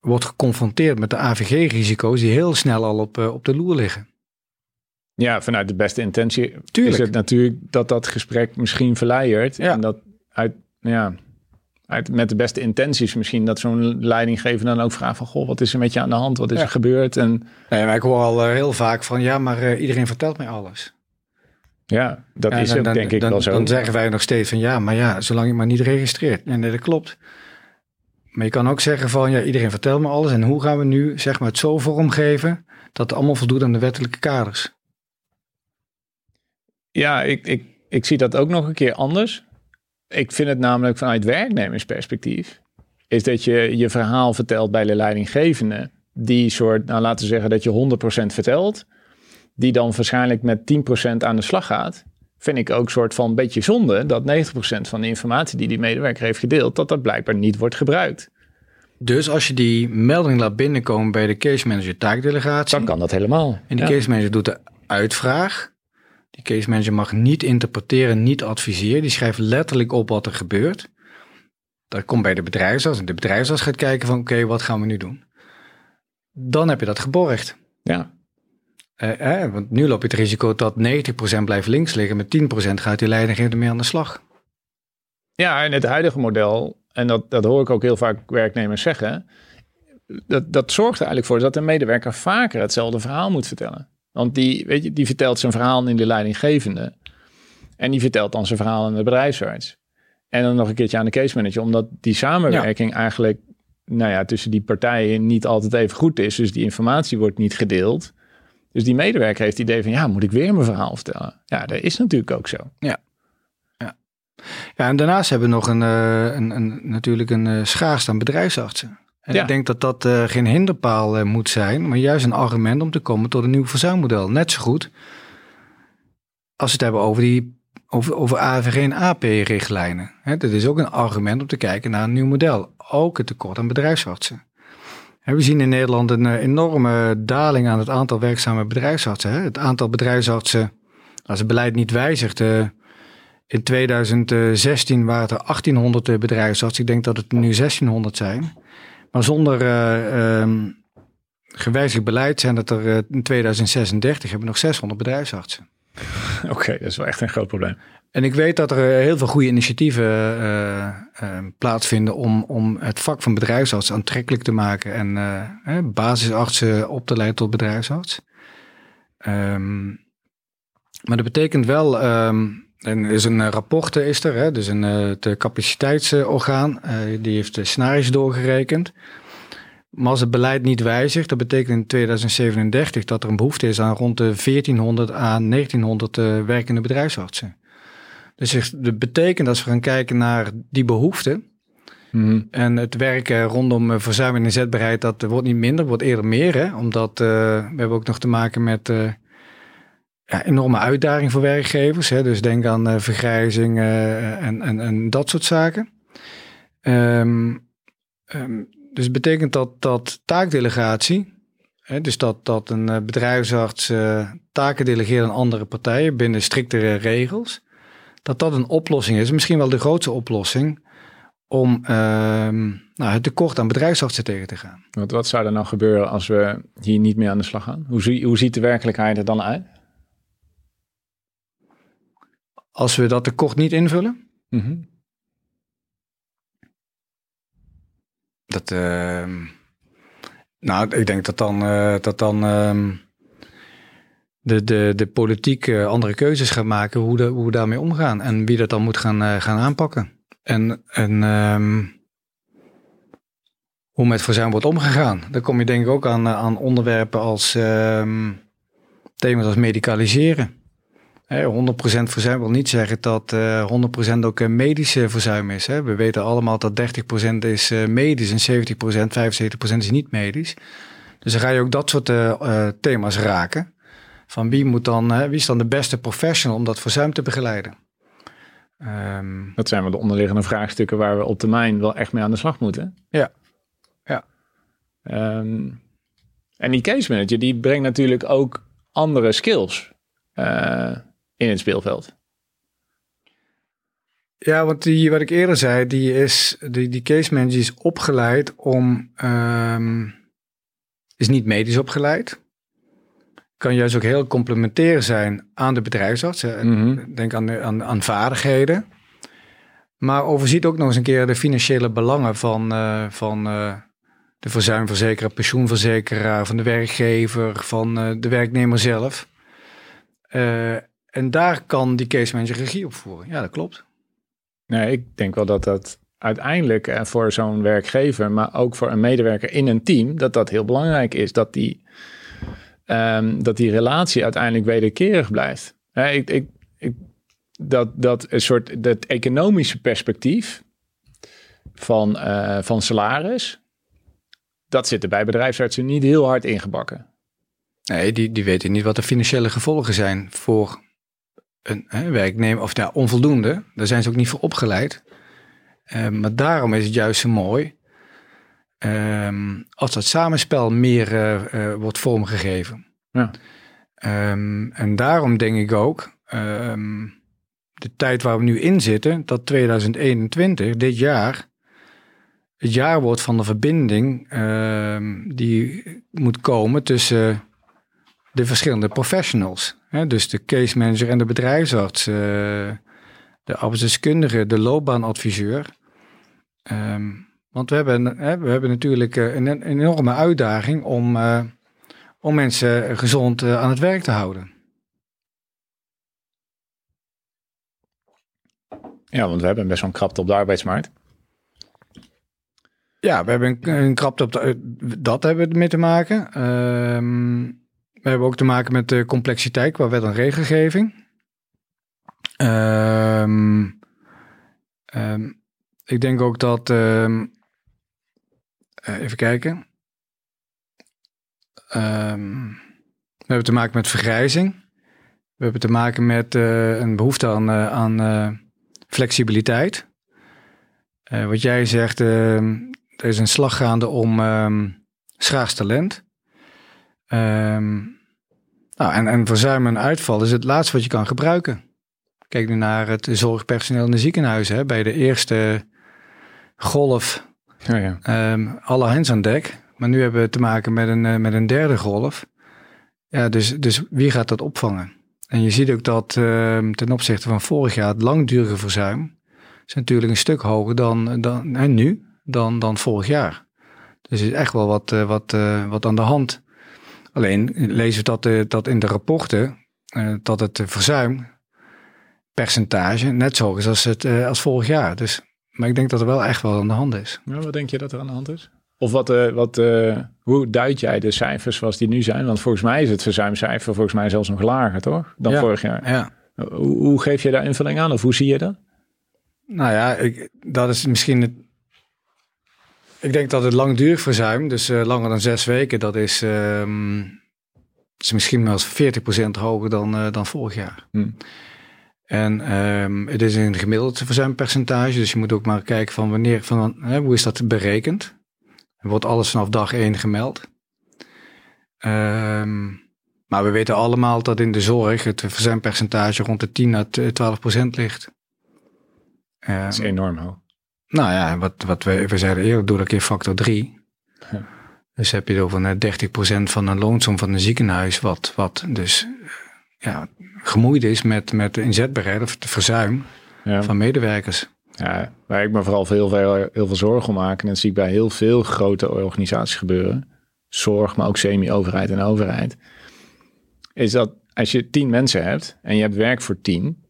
wordt geconfronteerd met de AVG-risico's die heel snel al op, eh, op de loer liggen. Ja, vanuit de beste intentie Tuurlijk. is het natuurlijk dat dat gesprek misschien verleidert. Ja. En dat uit, ja, uit, met de beste intenties misschien dat zo'n leidinggever dan ook vraagt van... Goh, wat is er met je aan de hand? Wat is Ja. er gebeurd? En Nee, maar ik hoor al eh, heel vaak van ja, maar eh, iedereen vertelt mij alles. ja, dat Ja, is dan, ook dan- denk ik dan, wel zo. Dan zeggen wij nog steeds van ja, maar ja, zolang je maar niet registreert. Nee, dat klopt. Maar je kan ook zeggen van ja, iedereen vertelt me alles. En hoe gaan we nu zeg maar het zo vormgeven dat het allemaal voldoet aan de wettelijke kaders? Ja, ik, ik, ik zie dat ook nog een keer anders. Ik vind het namelijk vanuit werknemersperspectief... is dat je je verhaal vertelt bij de leidinggevende... die soort, nou laten we zeggen dat je 100% vertelt... die dan waarschijnlijk met 10% aan de slag gaat... vind ik ook soort van een beetje zonde... dat 90% van de informatie die die medewerker heeft gedeeld... dat dat blijkbaar niet wordt gebruikt. Dus als je die melding laat binnenkomen bij de case manager taakdelegatie. Dan kan dat helemaal. En die Ja. case manager doet de uitvraag. Die case manager mag niet interpreteren, niet adviseren. Die schrijft letterlijk op wat er gebeurt. Dat komt bij de bedrijfsarts. En de bedrijfsarts gaat kijken van oké, wat gaan we nu doen? Dan heb je dat geborgd. Ja, Eh, eh, want nu loop je het risico dat 90% blijft links liggen. Met 10% gaat die leidinggever mee aan de slag. Ja, en het huidige model, en dat, dat hoor ik ook heel vaak werknemers zeggen, dat, dat zorgt er eigenlijk voor dat een medewerker vaker hetzelfde verhaal moet vertellen. Want die, weet je, die vertelt zijn verhaal in de leidinggevende. En die vertelt dan zijn verhaal aan de bedrijfsarts. En dan nog een keertje aan de case manager, omdat die samenwerking eigenlijk nou ja, tussen die partijen niet altijd even goed is. Dus die informatie wordt niet gedeeld. Dus die medewerker heeft het idee van, ja, moet ik weer mijn verhaal vertellen? Ja, dat is natuurlijk ook zo. Ja, en daarnaast hebben we nog een, eh, een, een, natuurlijk een eh, schaarste aan bedrijfsartsen. En Ja. ik denk dat dat eh, geen hinderpaal eh, moet zijn, maar juist een argument om te komen tot een nieuw verzuimmodel. Net zo goed als we het hebben over, die, over, over AVG en AP-richtlijnen. Dat is ook een argument om te kijken naar een nieuw model. Ook het tekort aan bedrijfsartsen. We zien in Nederland een eh, enorme daling aan het aantal werkzame bedrijfsartsen. hè. Het aantal bedrijfsartsen, als het beleid niet wijzigt, in 2016 waren er 1800 bedrijfsartsen. Ik denk dat het nu 1600 zijn. Maar zonder ehm, gewijzigd beleid zijn het er eh, in 2036 hebben we nog 600 bedrijfsartsen. Oké, dat is wel echt een groot probleem. En ik weet dat er eh, heel veel goede initiatieven plaatsvinden om, om het vak van bedrijfsarts aantrekkelijk te maken en eh, basisartsen op te leiden tot bedrijfsarts. Ehm, maar dat betekent wel, ehm, en er is een eh, rapport eh, is er, hè, dus een eh, het capaciteitsorgaan, eh, die heeft de scenario's doorgerekend. Maar als het beleid niet wijzigt, dat betekent in 2037 dat er een behoefte is aan rond de 1400 à 1900 eh, werkende bedrijfsartsen. Dus dat betekent als we gaan kijken naar die behoefte Mhm. en het werken rondom eh, verzuim en inzetbaarheid, dat wordt niet minder, wordt eerder meer. Hè? Omdat eh, we hebben ook nog te maken met eh, ja, enorme uitdaging voor werkgevers. Hè? Dus denk aan eh, vergrijzing eh, en, en, en dat soort zaken. Ehm, ehm, dus betekent dat, dat taakdelegatie, hè, dus dat, dat een eh, bedrijfsarts taken delegeert aan andere partijen binnen striktere regels, dat dat een oplossing is, misschien wel de grootste oplossing om ehm, nou, het tekort aan bedrijfsartsen tegen te gaan. Want wat zou er nou gebeuren als we hier niet meer aan de slag gaan? Hoe, hoe ziet de werkelijkheid er dan uit? Als we dat tekort niet invullen, Mhm. dat, ehm, nou, ik denk dat dan, eh, dat dan ehm, de, de, de politiek eh, andere keuzes gaat maken hoe, de, hoe we daarmee omgaan en wie dat dan moet gaan, eh, gaan aanpakken. En, en ehm, hoe met verzuim wordt omgegaan. Dan kom je denk ik ook aan, aan onderwerpen als thema's als medicaliseren. Hè, 100% verzuim wil niet zeggen dat uh, 100% ook uh, medische verzuim is. We weten allemaal dat 30% is uh, medisch en 70%, 75% is niet medisch. Dus dan ga je ook dat soort thema's raken. Van wie, moet dan, wie is dan de beste professional om dat verzuim te begeleiden? Um, dat zijn wel de onderliggende vraagstukken waar we op termijn wel echt mee aan de slag moeten. Ja. ja. Um, en die case manager die brengt natuurlijk ook andere skills uh, in het speelveld. Ja, want die, wat ik eerder zei, die, is, die, die case manager is opgeleid om, um, is niet medisch opgeleid. Kan juist ook heel complementair zijn aan de bedrijfsarts. Mm Denk aan, aan, aan vaardigheden. Maar overziet ook nog eens een keer de financiële belangen van, uh, van uh, de verzuimverzekeraar, pensioenverzekeraar, van de werkgever, van uh, de werknemer zelf. En daar kan die case manager regie op voeren. Ja, dat klopt. Nee, ik denk wel dat dat uiteindelijk eh, voor zo'n werkgever, maar ook voor een medewerker in een team, dat dat heel belangrijk is. Dat die, um, dat die relatie uiteindelijk wederkerig blijft. ik, ik, ik, dat, dat een soort dat economische perspectief van, uh, van salaris, dat zit er bij bedrijfsartsen niet heel hard ingebakken. Nee, die, die weten niet wat de financiële gevolgen zijn voor een hè, werknemer, of ja, onvoldoende. Daar zijn ze ook niet voor opgeleid. Uh, maar daarom is het juist zo mooi um, als dat samenspel meer uh, uh, wordt vormgegeven. Ja. Um, en daarom denk ik ook, um, de tijd waar we nu in zitten, dat 2021, dit jaar, het jaar wordt van de verbinding die moet komen tussen de verschillende professionals. Hè? Dus de case manager en de bedrijfsarts, uh, de arbeidsdeskundige, de loopbaanadviseur. Um, want we hebben, hè, we hebben natuurlijk eh, een, een, enorme uitdaging om, uh, om mensen gezond aan het werk te houden. Ja, want we hebben best wel een krapte op de arbeidsmarkt. Ja, we hebben een, een krapte op de, dat hebben we ermee te maken. Um, we hebben ook te maken met de complexiteit qua wet en regelgeving. Um, um, ik denk ook dat. Um, even kijken. we hebben te maken met vergrijzing. We hebben te maken met uh, een behoefte aan, uh, flexibiliteit. wat jij zegt, er is een slag gaande om schaars talent. Um, nou, en, en verzuim en uitval is het laatste wat je kan gebruiken. Kijk nu naar het zorgpersoneel in de ziekenhuizen. Hè. Bij de eerste golf, ja, ja. Um, alle hands aan dek. Maar nu hebben we te maken met een, uh, met een derde golf. Ja, dus, dus wie gaat dat opvangen? En je ziet ook dat uh, ten opzichte van vorig jaar het langdurige verzuim is natuurlijk een stuk hoger dan, dan en nu dan, dan vorig jaar. Dus er is echt wel wat, uh, wat, uh, wat aan de hand. Alleen lezen we dat, uh, dat in de rapporten uh, dat het verzuimpercentage net zo is als, het, uh, als vorig jaar. Dus, maar ik denk dat er wel echt wel aan de hand is. Ja, wat denk je dat er aan de hand is? Of wat, wat, hoe duid jij de cijfers zoals die nu zijn? Want volgens mij is het verzuimcijfer volgens mij zelfs nog lager, toch? Dan vorig jaar. Ja. Hoe, hoe, geef je daar invulling aan? Of hoe zie je dat? Nou ja, ik, dat is misschien het, ik denk dat het langdurig verzuim, dus uh, langer dan zes weken, dat is, um, is misschien wel eens 40% hoger dan, uh, dan vorig jaar. Hmm. En um, het is een gemiddeld verzuimpercentage, dus je moet ook maar kijken van wanneer, van, hè, hoe is dat berekend? Er wordt alles vanaf dag één gemeld. Um, maar we weten allemaal dat in de zorg het verzuimpercentage rond de 10 à 12 procent ligt. dat is enorm hoog. Nou ja, wat, wat we, we zeiden eerder, doe dat keer factor 3. Ja. Dus heb je over 30% van een loonsom van een ziekenhuis, wat, wat dus ja, gemoeid is met, met de inzetbaarheid of het verzuim ja. van medewerkers. Ja, waar ik me vooral veel, veel, heel veel zorgen om maak, en dat zie ik bij heel veel grote organisaties gebeuren, zorg, maar ook semi-overheid en overheid, is dat als je tien mensen hebt en je hebt werk voor tien.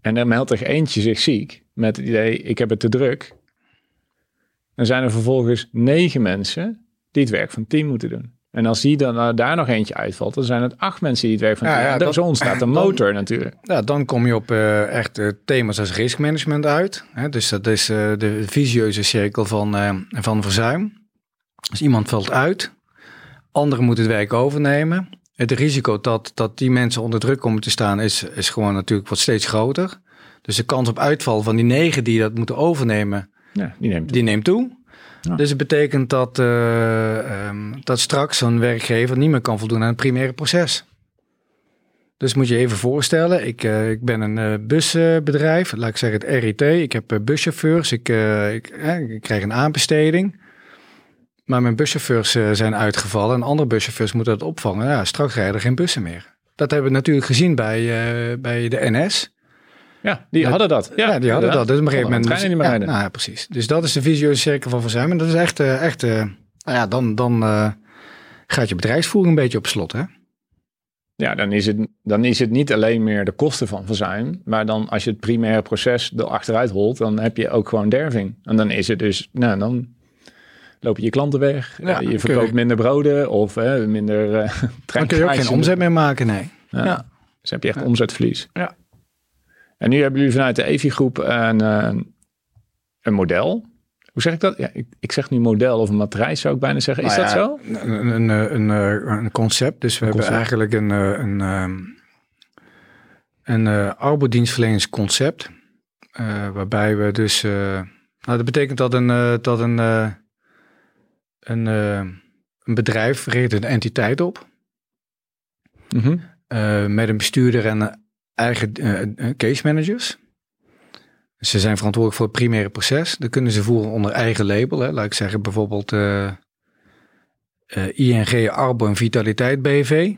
En dan meldt er eentje zich ziek met het idee, ik heb het te druk. Dan zijn er vervolgens negen mensen die het werk van tien moeten doen. En als die dan uh, daar nog eentje uitvalt, dan zijn het acht mensen die het werk van Ja, tien ja, dat- Zo ontstaat dan- motor natuurlijk. Ja, dan kom je op eh, echt eh, thema's als riskmanagement uit. Hè? Dus dat is eh, de visieuze cirkel van, van verzuim. Dus iemand valt uit, anderen moeten het werk overnemen. Het risico dat, dat die mensen onder druk komen te staan is, is gewoon natuurlijk wat steeds groter. Dus de kans op uitval van die negen die dat moeten overnemen, Ja, die neemt die neemt toe. Ja. Dus het betekent dat, eh, ehm, dat straks zo'n werkgever niet meer kan voldoen aan het primaire proces. Dus moet je even voorstellen, ik, eh, ik ben een eh, busbedrijf, laat ik zeggen het RIT. Ik heb buschauffeurs, ik, ik, ik krijg een aanbesteding. Maar mijn buschauffeurs zijn uitgevallen en andere buschauffeurs moeten dat opvangen. Ja, straks rijden er geen bussen meer. Dat hebben we natuurlijk gezien bij, bij de NS. Ja, die hadden dat. Ja, die hadden dat. Dus op een gegeven moment. Treinen niet meer rijden. nou ja, precies. Dus dat is de visieuze cirkel van verzuim. En dat is echt, eh, echt eh, nou ja, dan, dan eh, gaat je bedrijfsvoering een beetje op slot. Hè? Ja, dan is, het, dan is het niet alleen meer de kosten van verzuim. Maar dan als je het primaire proces er achteruit holt, dan heb je ook gewoon derving. En dan is het dus, nou dan lopen je klanten weg. Ja, je verkoopt je- minder broden of minder eh Dan kun je ook geen omzet meer maken, nee. Ja. Ja. Dus heb je echt omzetverlies. Ja. En nu hebben jullie vanuit de EVI-groep een, eh, een model. Hoe zeg ik dat? Ja, ik, ik zeg nu model of een matrijs zou ik bijna zeggen. Is Nou dat zo? Een, een, een, een, eh, concept. Dus we hebben eigenlijk een, eh, een, een arbeidsdienstverleningsconcept. waarbij we dus... nou, dat betekent dat een, dat een, een, een bedrijf richt een entiteit op. Mhm. met een bestuurder en eigen eh, eh, case managers. Ze zijn verantwoordelijk voor het primaire proces. Dat kunnen ze voeren onder eigen label. Hè. Laat ik zeggen bijvoorbeeld eh, ING Arbo en Vitaliteit BV.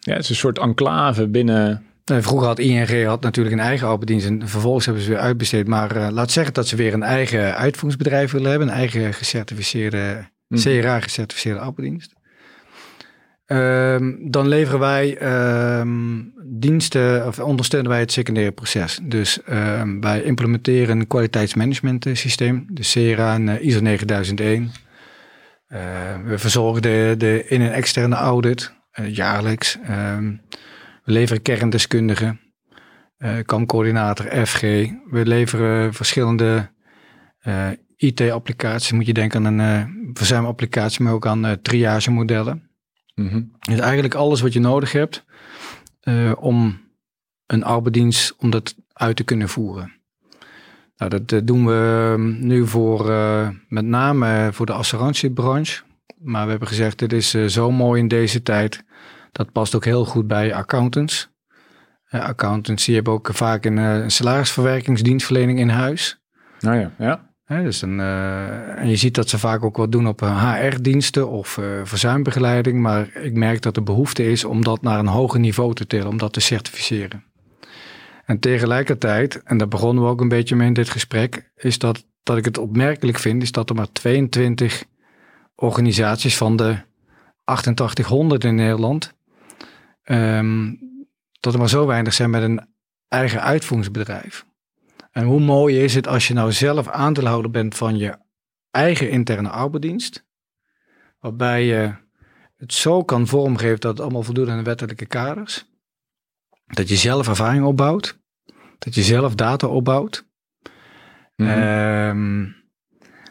Ja, het is een soort enclave binnen... Nou, vroeger had ING had natuurlijk een eigen arbeidsdienst en vervolgens hebben ze weer uitbesteed. Maar laat zeggen dat ze weer een eigen uitvoeringsbedrijf willen hebben. Een eigen gecertificeerde, Mhm. CRA gecertificeerde arbeidsdienst. Ehm, dan leveren wij ehm, diensten of ondersteunen wij het secundaire proces. Dus ehm, wij implementeren een kwaliteitsmanagement eh, systeem, de CRA en eh, ISO 9001. Eh, we verzorgen de, in- en externe audit eh, jaarlijks. We leveren kerndeskundigen, eh KAM-coördinator, FG. We leveren verschillende IT-applicaties. Moet je denken aan een verzuimapplicatie, maar ook aan eh Mhm. Dus eigenlijk alles wat je nodig hebt eh, om een arbeidsdienst om dat uit te kunnen voeren. Nou, dat doen we ehm, nu voor eh, met name voor de assurantiebranche. Maar we hebben gezegd, dit is eh, zo mooi in deze tijd. Dat past ook heel goed bij accountants. Accountants die hebben ook vaak een, een salarisverwerkingsdienstverlening in huis. Nou ja, ja. Dus een, eh, je ziet dat ze vaak ook wat doen op HR-diensten of eh, verzuimbegeleiding. Maar ik merk dat er behoefte is om dat naar een hoger niveau te tillen, om dat te certificeren. En tegelijkertijd, en daar begonnen we ook een beetje mee in dit gesprek, is dat, dat ik het opmerkelijk vind, is dat er maar 22 organisaties van de 8800 in Nederland, ehm, dat er maar zo weinig zijn met een eigen uitvoeringsbedrijf. En hoe mooi is het als je nou zelf aandeelhouder bent van je eigen interne arbeidsdienst, waarbij je het zo kan vormgeven dat het allemaal voldoet aan de wettelijke kaders, dat je zelf ervaring opbouwt, dat je zelf data opbouwt, Mhm. Ehm,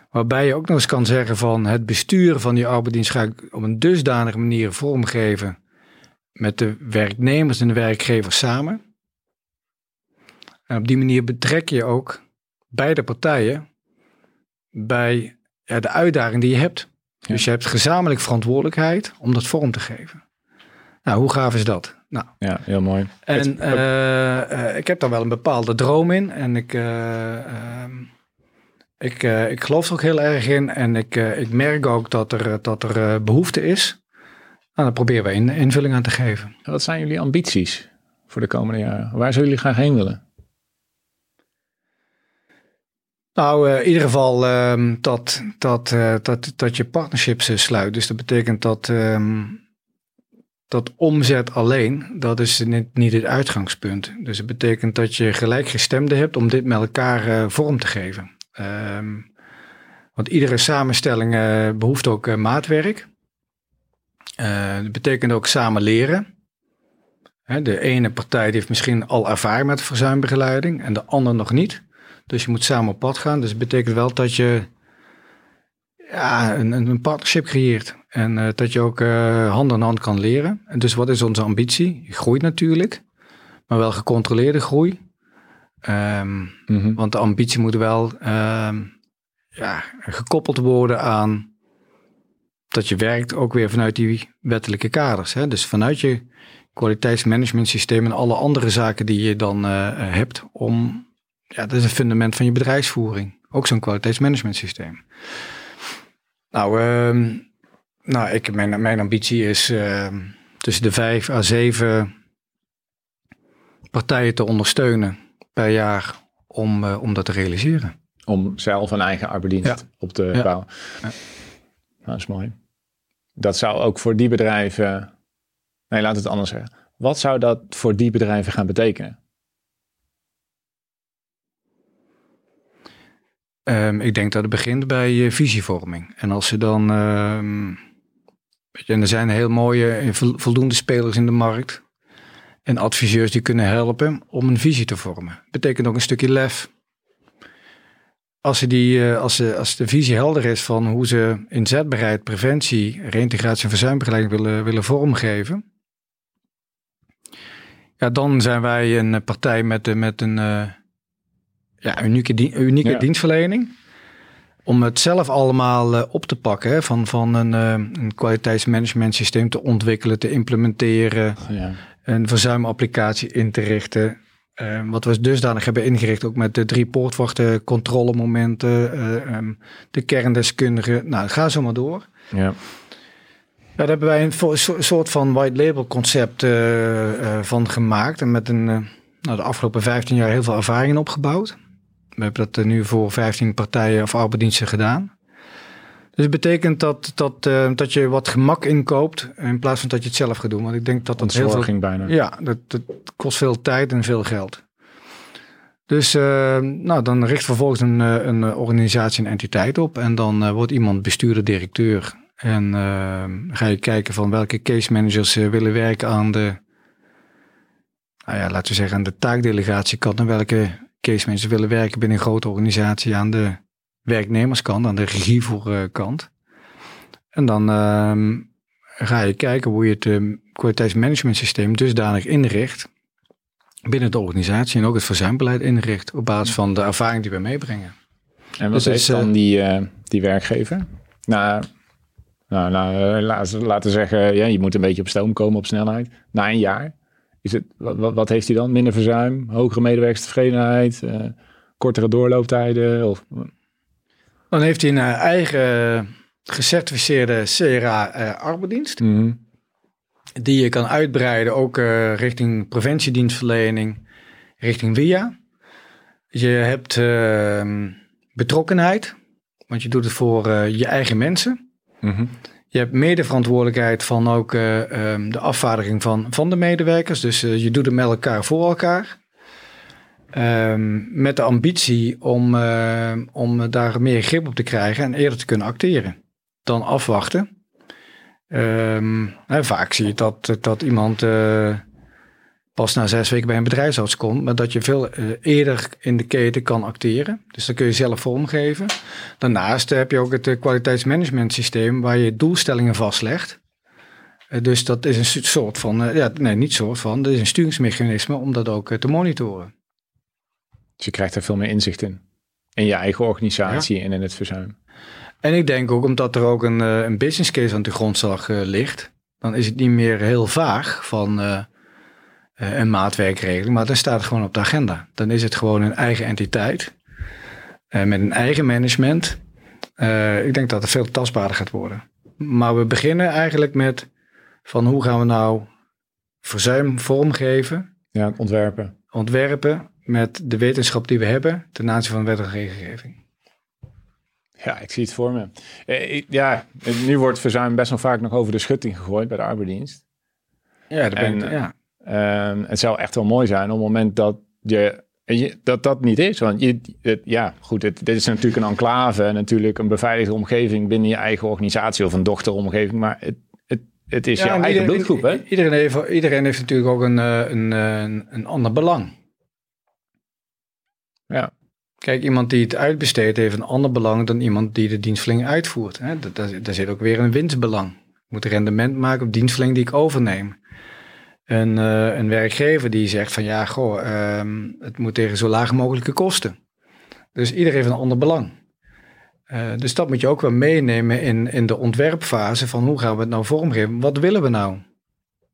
waarbij je ook nog eens kan zeggen van het besturen van die arbeidsdienst ga ik op een dusdanige manier vormgeven met de werknemers en de werkgevers samen. En op die manier betrek je ook beide partijen bij ja, de uitdaging die je hebt. Dus je hebt gezamenlijk verantwoordelijkheid om dat vorm te geven. Nou, hoe gaaf is dat? Nou, ja, heel mooi. en eh, eh, ik heb daar wel een bepaalde droom in. En ik, eh, ehm, ik, ik geloof er ook heel erg in. En ik, ik merk ook dat er, dat er eh, behoefte is. Nou, daar proberen we in, invulling aan te geven. Wat zijn jullie ambities voor de komende jaren? Waar zullen jullie graag heen willen? Nou, eh, in ieder geval ehm, dat, dat, eh, dat, dat je partnerships eh, sluit. Dus dat betekent dat, ehm, dat omzet alleen, dat is niet, niet het uitgangspunt. Dus het betekent dat je gelijkgestemde hebt om dit met elkaar vorm te geven. Ehm, want iedere samenstelling behoeft ook maatwerk. dat betekent ook samen leren. Hè, de ene partij heeft misschien al ervaring met verzuimbegeleiding en de ander nog niet. Dus je moet samen op pad gaan. Dus het betekent wel dat je ja, een, een partnership creëert. En uh, dat je ook uh, hand in hand kan leren. En dus wat is onze ambitie? Groeit natuurlijk, maar wel gecontroleerde groei. Um, mm -hmm. Want de ambitie moet wel um, ja, gekoppeld worden aan dat je werkt ook weer vanuit die wettelijke kaders. Hè? Dus vanuit je kwaliteitsmanagement systeem en alle andere zaken die je dan uh, hebt om, ja, dat is een fundament van je bedrijfsvoering. Ook zo'n kwaliteitsmanagement systeem. Nou, uh, nou ik, mijn, mijn ambitie is uh, tussen de vijf à zeven partijen te ondersteunen per jaar om, uh, om dat te realiseren. Om zelf een eigen arbeidsdienst ja. op te ja. bouwen. Ja. Nou, dat is mooi. Dat zou ook voor die bedrijven. Nee, laat het anders zeggen. Wat zou dat voor die bedrijven gaan betekenen? Um, ik denk dat het begint bij visievorming. En als ze dan. Um, weet je, en er zijn heel mooie, voldoende spelers in de markt. En adviseurs die kunnen helpen om een visie te vormen. Betekent ook een stukje lef. Als, ze die, uh, als, ze, als de visie helder is van hoe ze inzetbaarheid, preventie, reïntegratie en verzuimbegeleiding willen, willen vormgeven. Ja, dan zijn wij een partij met, met een. Uh, ja, unieke, unieke ja. dienstverlening. Om het zelf allemaal uh, op te pakken. Hè, van, van een, uh, een kwaliteitsmanagement systeem te ontwikkelen, te implementeren. Ja. Een verzuimapplicatie in te richten. Uh, wat we dusdanig hebben ingericht, ook met de drie poortwachten, controlemomenten, um, de kerndeskundigen. Nou, ga zo maar door. Ja. Ja, daar hebben wij een soort van white label concept van gemaakt. En met een, nou, de afgelopen 15 jaar heel veel ervaringen opgebouwd. We hebben dat nu voor 15 partijen of arbeidsdiensten gedaan. Dus het betekent dat, dat, uh, dat je wat gemak inkoopt in plaats van dat je het zelf gaat doen. Want ik denk dat dat heel veel... bijna. Ja, dat, dat kost veel tijd en veel geld. Dus uh, nou, dan richt vervolgens een, een organisatie een entiteit op. En dan uh, wordt iemand bestuurder, directeur. En ga je kijken van welke case managers willen werken aan de... Nou ja, laten we zeggen aan de taakdelegatiekant. En welke case mensen willen werken binnen een grote organisatie aan de werknemerskant, aan de regievoerkant. En dan uh, ga je kijken hoe je het uh, kwaliteitsmanagement systeem dusdanig inricht binnen de organisatie en ook het verzuimbeleid inricht op basis van de ervaring die we meebrengen. En wat dus is dan die, uh, die werkgever? Nou, nou, nou laten we zeggen, ja, je moet een beetje op stoom komen op snelheid. Na een jaar is het, wat, wat heeft hij dan? Minder verzuim, hogere medewerkerstevredenheid, uh, kortere doorlooptijden? Of... Dan heeft hij een uh, eigen gecertificeerde CRA-arbeidsdienst. Uh, mm -hmm. Die je kan uitbreiden ook richting preventiedienstverlening, richting VIA. Je hebt ehm, betrokkenheid, want je doet het voor je eigen mensen. Mm -hmm. Je hebt medeverantwoordelijkheid van ook uh, um, de afvaardiging van, van de medewerkers. Dus uh, je doet het met elkaar voor elkaar. Um, met de ambitie om, uh, om daar meer grip op te krijgen en eerder te kunnen acteren dan afwachten. Um, vaak zie je dat, dat iemand pas na zes weken bij een bedrijfsarts komt, maar dat je veel uh, eerder in de keten kan acteren. Dus dan kun je zelf vormgeven. Daarnaast heb je ook het uh, kwaliteitsmanagement systeem waar je doelstellingen vastlegt. Uh, dus dat is een soort van, ja, nee, niet soort van, dat is een sturingsmechanisme om dat ook te monitoren. Dus je krijgt er veel meer inzicht in. In je eigen organisatie ja. en in het verzuim. En ik denk ook omdat er ook een, een business case aan de grondslag ligt, dan is het niet meer heel vaag van uh, een maatwerkregeling, maar dan staat het gewoon op de agenda. Dan is het gewoon een eigen entiteit uh, met een eigen management. Uh, ik denk dat het veel tastbaarder gaat worden. Maar we beginnen eigenlijk met van hoe gaan we nou verzuim vormgeven? Ja, ontwerpen. Ontwerpen met de wetenschap die we hebben ten aanzien van wet en regelgeving. Ja, ik zie het voor me. Ja, nu wordt verzuim best wel vaak nog over de schutting gegooid bij de arbeidsdienst. Ja, dat, ben En, ik, ja. Ehm, het zou echt wel mooi zijn op het moment dat je, je- dat, dat niet is. Want je, het- ja, goed, het, dit is natuurlijk een enclave, natuurlijk een beveiligde omgeving binnen je eigen organisatie of een dochteromgeving. Maar het, het, het is Ja, jouw en eigen iedereen- bloedgroep, hè? Iedereen heeft, iedereen heeft natuurlijk ook een, eh, een, eh, een, een ander belang. Ja. Kijk, iemand die het uitbesteedt heeft een ander belang dan iemand die de dienstverlening uitvoert. Hè? Daar zit ook weer een winstbelang. Ik moet rendement maken op dienstverlening die ik overneem. Een, eh, een werkgever die zegt van ja, goh, ehm, het moet tegen zo laag mogelijke kosten. Dus iedereen heeft een ander belang. Eh, dus dat moet je ook wel meenemen in, in de ontwerpfase van hoe gaan we het nou vormgeven? Wat willen we nou?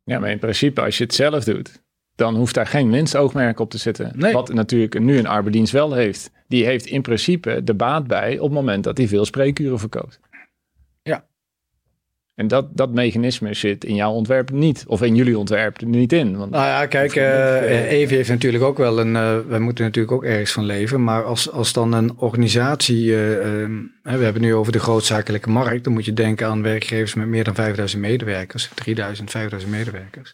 Ja, maar in principe, als je het zelf doet, dan hoeft daar geen winstoogmerk op te zitten. Nee. Wat natuurlijk nu een arbeidsdienst wel heeft. Die heeft in principe de baat bij op het moment dat hij veel spreekuren verkoopt. Ja. En dat, dat mechanisme zit in jouw ontwerp niet. Of in jullie ontwerp er niet in. Want, Nou ja, kijk, eh Evi heeft natuurlijk ook wel een. eh wij moeten natuurlijk ook ergens van leven. Maar als, als dan een organisatie. eh, ehm, we hebben nu over de grootzakelijke markt. Dan moet je denken aan werkgevers met meer dan 5000 medewerkers, 3000, 5000 medewerkers.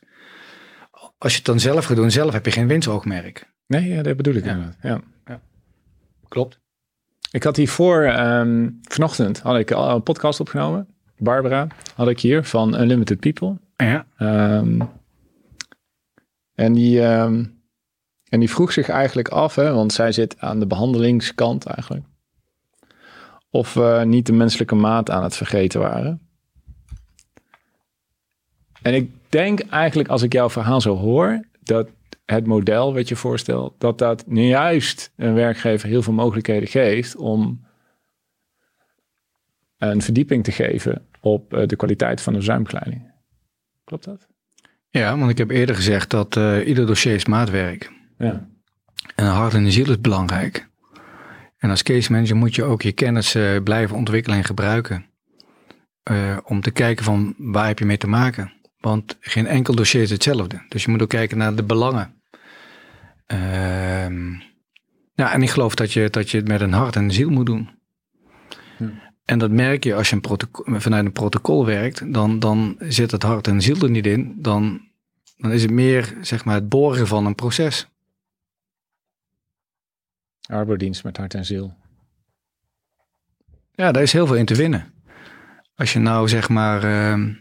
Als je het dan zelf gaat doen, zelf heb je geen winstoogmerk. nee, ja, dat bedoel ik Ja. inderdaad. Ja. Klopt. Ik had hiervoor, ehm vanochtend had ik al een podcast opgenomen. Barbara had ik hier van Unlimited People. Ja. Ehm, en, die, ehm, en die vroeg zich eigenlijk af, hè, want zij zit aan de behandelingskant eigenlijk, of we niet de menselijke maat aan het vergeten waren. En ik denk eigenlijk, als ik jouw verhaal zo hoor, dat het model wat je voorstelt, dat dat nu juist een werkgever heel veel mogelijkheden geeft om een verdieping te geven op eh, de kwaliteit van de verzuimkleiding. Klopt dat? ja, want ik heb eerder gezegd dat eh, ieder dossier is maatwerk. Ja. En een hart en ziel is belangrijk. En als case manager moet je ook je kennis eh, blijven ontwikkelen en gebruiken. Om te kijken van waar heb je mee te maken. Want geen enkel dossier is hetzelfde. Dus je moet ook kijken naar de belangen. Ehm, ja, en ik geloof dat je, dat je het met een hart en een ziel moet doen. En dat merk je als je een vanuit een protocol werkt. Dan, dan zit het hart en ziel er niet in. Dan, dan is het meer zeg maar, het borgen van een proces. Arbodienst met hart en ziel. Ja, daar is heel veel in te winnen. Als je nou zeg maar ehm,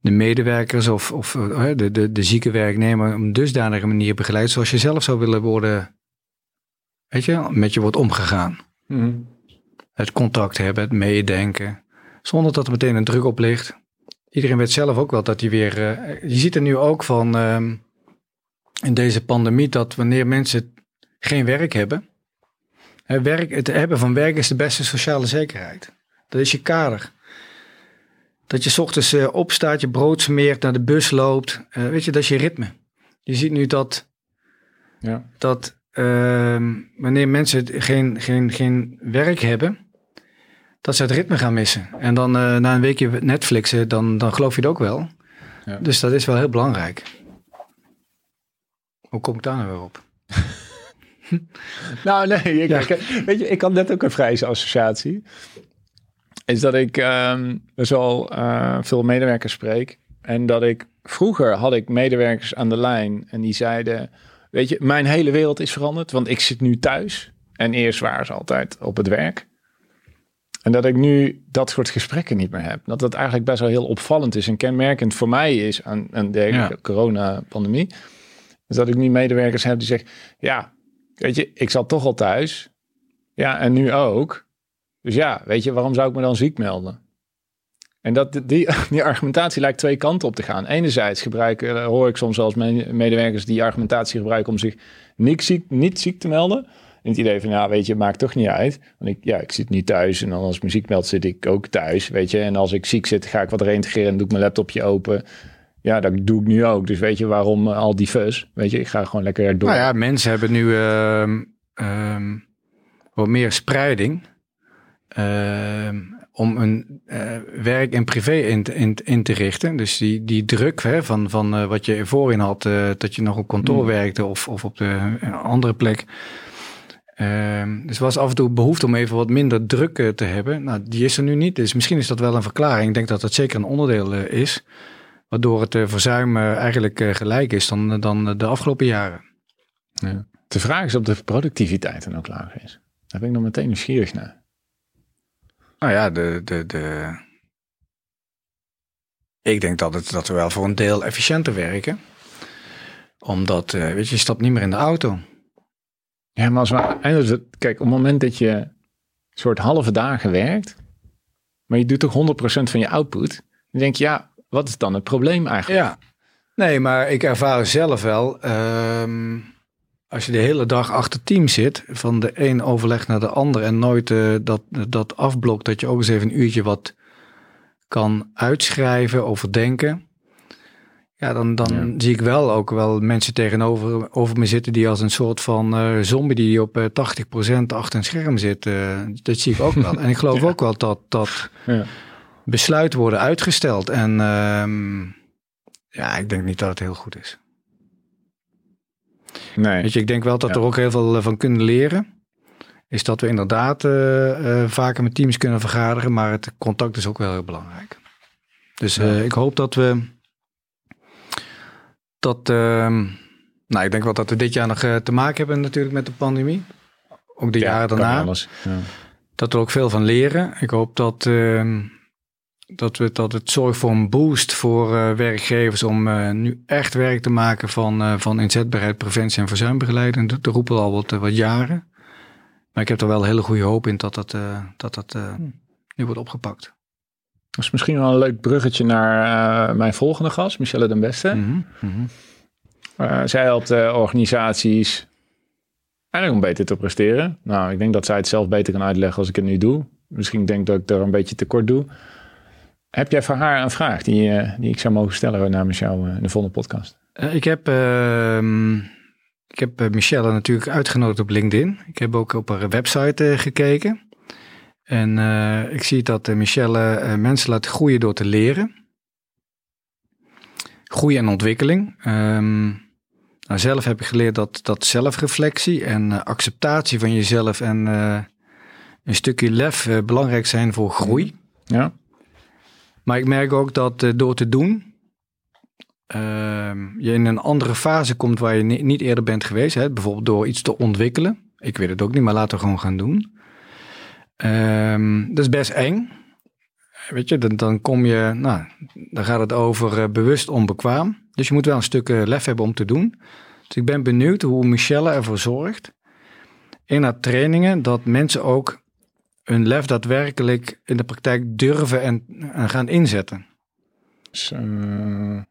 de medewerkers of, of eh, de, de, de zieke werknemer op een dusdanige manier begeleidt zoals je zelf zou willen worden, weet je, met je wordt omgegaan. Het contact hebben, het meedenken, zonder dat er meteen een druk op ligt. Iedereen weet zelf ook wel dat hij weer, eh, je ziet er nu ook van ehm, in deze pandemie dat wanneer mensen geen werk hebben, Hè, werk, het hebben van werk is de beste sociale zekerheid. Dat is je kader. Dat je 's ochtends eh, opstaat, je brood smeert, naar de bus loopt. eh, weet je, dat is je ritme. Je ziet nu dat, Ja. dat ehm, wanneer mensen geen, geen, geen werk hebben, dat ze het ritme gaan missen. En dan eh, na een weekje Netflixen, dan, dan geloof je het ook wel. Ja. Dus dat is wel heel belangrijk. Hoe kom ik daar nou weer op? Nou, nee, ik, Ja. ik- weet je, ik had net ook een vrije associatie. Is dat ik ehm best wel eh, veel medewerkers spreek. En dat ik vroeger had ik medewerkers aan de lijn en die zeiden: Weet je, mijn hele wereld is veranderd, want ik zit nu thuis. En eerst waren ze altijd op het werk. En dat ik nu dat soort gesprekken niet meer heb. Dat dat eigenlijk best wel heel opvallend is en kenmerkend voor mij is aan, aan de Ja. corona-pandemie. Dus dat ik nu medewerkers heb die zeggen: Ja, weet je, ik zat toch al thuis. Ja, en nu ook. Dus ja, weet je, waarom zou ik me dan ziek melden? En dat, die, die argumentatie lijkt twee kanten op te gaan. Enerzijds gebruiken, eh, hoor ik soms me- medewerkers die argumentatie gebruiken om zich niet ziek, niet ziek te melden. En het idee van, ja, weet je, maakt toch niet uit. Want ik, ja, ik zit niet thuis en dan als ik me ziek meld zit ik ook thuis, weet je. En als ik ziek zit, ga ik wat reintegreren en doe ik mijn laptopje open. Ja, dat doe ik nu ook. Dus weet je, waarom eh, al die fus? Weet je, ik ga gewoon lekker door. Nou ja, mensen hebben nu ehm, ehm, wat meer spreiding ehm, om een eh, werk en privé in, te- in, in te richten. Dus die, die druk hè, van, van eh, wat je voorin had, eh, dat je nog op kantoor Hmm. werkte of, of op de, een andere plek. Ehm, dus er was af en toe behoefte om even wat minder druk eh, te hebben. Nou, die is er nu niet. Dus misschien is dat wel een verklaring. Ik denk dat dat zeker een onderdeel eh, is. Waardoor het verzuim eigenlijk gelijk is dan, dan de afgelopen jaren. Ja. De vraag is of de productiviteit dan ook lager is. Daar ben ik nog meteen nieuwsgierig naar. Nou ja, de, de, de... ik denk dat, het, dat we wel voor een deel efficiënter werken. Omdat, weet je, je stapt niet meer in de auto. Ja, maar als we, kijk, op het moment dat je soort halve dagen werkt, maar je doet toch 100% van je output, dan denk je, ja, wat is dan het probleem eigenlijk? Ja, nee, maar ik ervaar zelf wel, ehm, als je de hele dag achter team zit, van de een overleg naar de ander en nooit uh, dat, dat afblokt, dat je ook eens even een uurtje wat kan uitschrijven, overdenken. Ja, dan, dan zie ik wel ook wel mensen tegenover over me zitten die als een soort van uh, zombie die op uh, eh, 80% achter een scherm zit. Uh, dat zie ik ook wel. En ik geloof ook wel dat, dat ja. besluiten worden uitgesteld. En uh, ja, ik denk niet dat het heel goed is. Nee. Weet je, ik denk wel dat er ook heel veel van kunnen leren. Is dat we inderdaad vaker met teams kunnen vergaderen, maar het contact is ook wel heel belangrijk. Dus ik hoop dat we dat, uh, nou, ik denk wel dat we dit jaar nog uh, te maken hebben natuurlijk met de pandemie. Ook de ja, jaren daarna. Ja. Dat we ook veel van leren. Ik hoop dat, uh, dat, we, dat het zorgt voor een boost voor uh, werkgevers om uh, nu echt werk te maken van, van inzetbaarheid, preventie en verzuimbegeleiding. Dat, roepen we al wat, wat jaren. Maar ik heb er wel hele goede hoop in dat dat, dat, dat nu wordt opgepakt. Dat is misschien wel een leuk bruggetje naar uh, mijn volgende gast, Michelle den Beste. Mm -hmm. uh, zij helpt uh, organisaties eigenlijk om beter te presteren. Nou, ik denk dat zij het zelf beter kan uitleggen als ik het nu doe. Misschien denk ik dat ik er een beetje tekort doe. Heb jij voor haar een vraag die, die ik zou mogen stellen namens jou in de volgende podcast? ik heb, ehm, ik heb Michelle natuurlijk uitgenodigd op LinkedIn. Ik heb ook op haar website gekeken. En uh, ik zie dat uh, Michelle uh, mensen laat groeien door te leren. Groei en ontwikkeling. Um, nou, zelf heb ik geleerd dat, dat zelfreflectie en acceptatie van jezelf en een stukje lef belangrijk zijn voor groei. Ja. Maar ik merk ook dat door te doen, ehm, je in een andere fase komt waar je niet eerder bent geweest. Hè? Bijvoorbeeld door iets te ontwikkelen. Ik weet het ook niet, maar laten we gewoon gaan doen. Um, dat is best eng. Weet je, dan, dan kom je, nou, dan gaat het over uh, bewust onbekwaam. Dus je moet wel een stuk uh, lef hebben om te doen. Dus ik ben benieuwd hoe Michelle ervoor zorgt in haar trainingen dat mensen ook hun lef daadwerkelijk in de praktijk durven en, en gaan inzetten. Dus, uh,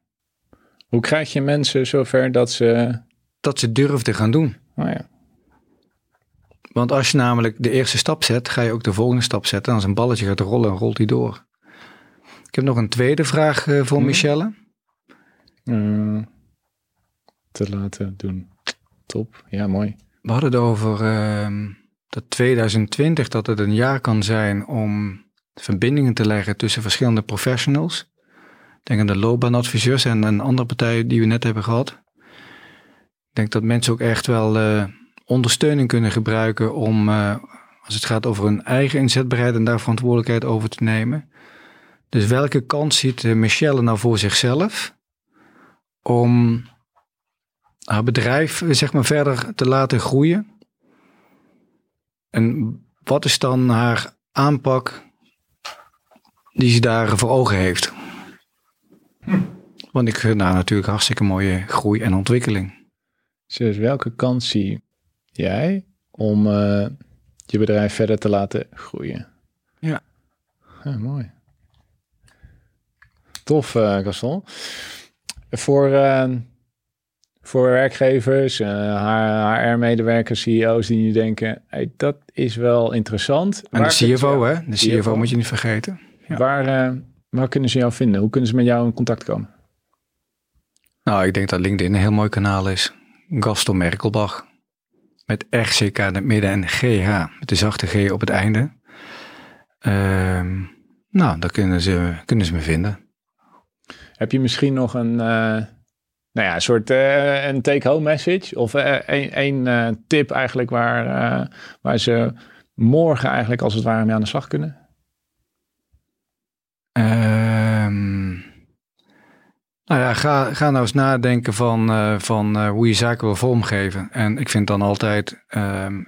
hoe krijg je mensen zover dat ze... Dat ze durven te gaan doen. Oh ja. Want als je namelijk de eerste stap zet, ga je ook de volgende stap zetten. En als een balletje gaat rollen, rolt hij door. Ik heb nog een tweede vraag uh, voor hmm. Michelle. Uh, te laten doen. Top, ja mooi. We hadden het over uh, dat 2020 dat het een jaar kan zijn om verbindingen te leggen tussen verschillende professionals. Denk aan de loopbaanadviseurs en een andere partij die we net hebben gehad. Ik denk dat mensen ook echt wel uh, ondersteuning kunnen gebruiken om, uh, als het gaat over hun eigen inzetbaarheid en daar verantwoordelijkheid over te nemen. Dus welke kans ziet eh, Michelle nou voor zichzelf om haar bedrijf zeg maar verder te laten groeien? En wat is dan haar aanpak die ze daar voor ogen heeft? Want ik vind nou natuurlijk hartstikke mooie groei en ontwikkeling. Dus welke kans zie jij om uh, je bedrijf verder te laten groeien. Ja. ja mooi. Tof, uh, Gaston. Voor, uh, voor werkgevers, HR-medewerkers, CEO's die nu denken, hey, dat is wel interessant. En waar de CFO, hè? De CFO, CFO, moet je niet vergeten. Ja. Waar, waar kunnen ze jou vinden? Hoe kunnen ze met jou in contact komen? Nou, ik denk dat LinkedIn een heel mooi kanaal is. Gaston Merkelbach. Met RCK in het midden en GH met de zachte G op het einde. Uh, nou, daar kunnen ze, kunnen ze me vinden. Heb je misschien nog een, uh, nou ja, soort uh, een take-home message? Of een, uh, tip eigenlijk waar, waar ze morgen eigenlijk als het ware mee aan de slag kunnen? Um, Nou ja, ga, ga nou eens nadenken van, uh, van uh, hoe je zaken wil vormgeven. En ik vind dan altijd um,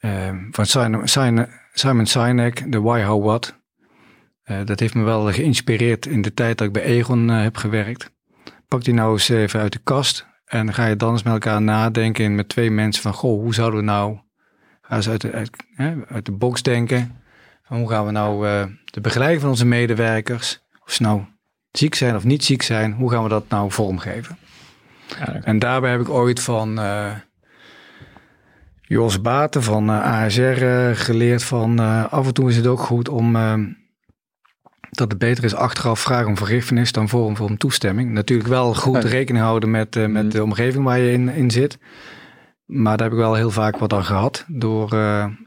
um, van Simon, Simon Sinek, de Why, How, What. Uh, dat heeft me wel geïnspireerd in de tijd dat ik bij Egon heb gewerkt. Pak die nou eens even uit de kast en ga je dan eens met elkaar nadenken met twee mensen van, goh, hoe zouden we nou, ga eens uit de, uit, de box denken. Hoe gaan we nou de begeleiding van onze medewerkers, of ze nou ziek zijn of niet ziek zijn, hoe gaan we dat nou vormgeven? Ja, en daarbij heb ik ooit van uh, Jos Baten van uh, eh, ASR uh, eh, geleerd van af en toe is het ook goed om dat het beter is achteraf vragen om vergiffenis dan voor, voor een toestemming. Natuurlijk wel goed rekening houden met, met de omgeving waar je in, in zit. Maar daar heb ik wel heel vaak wat aan gehad. Door,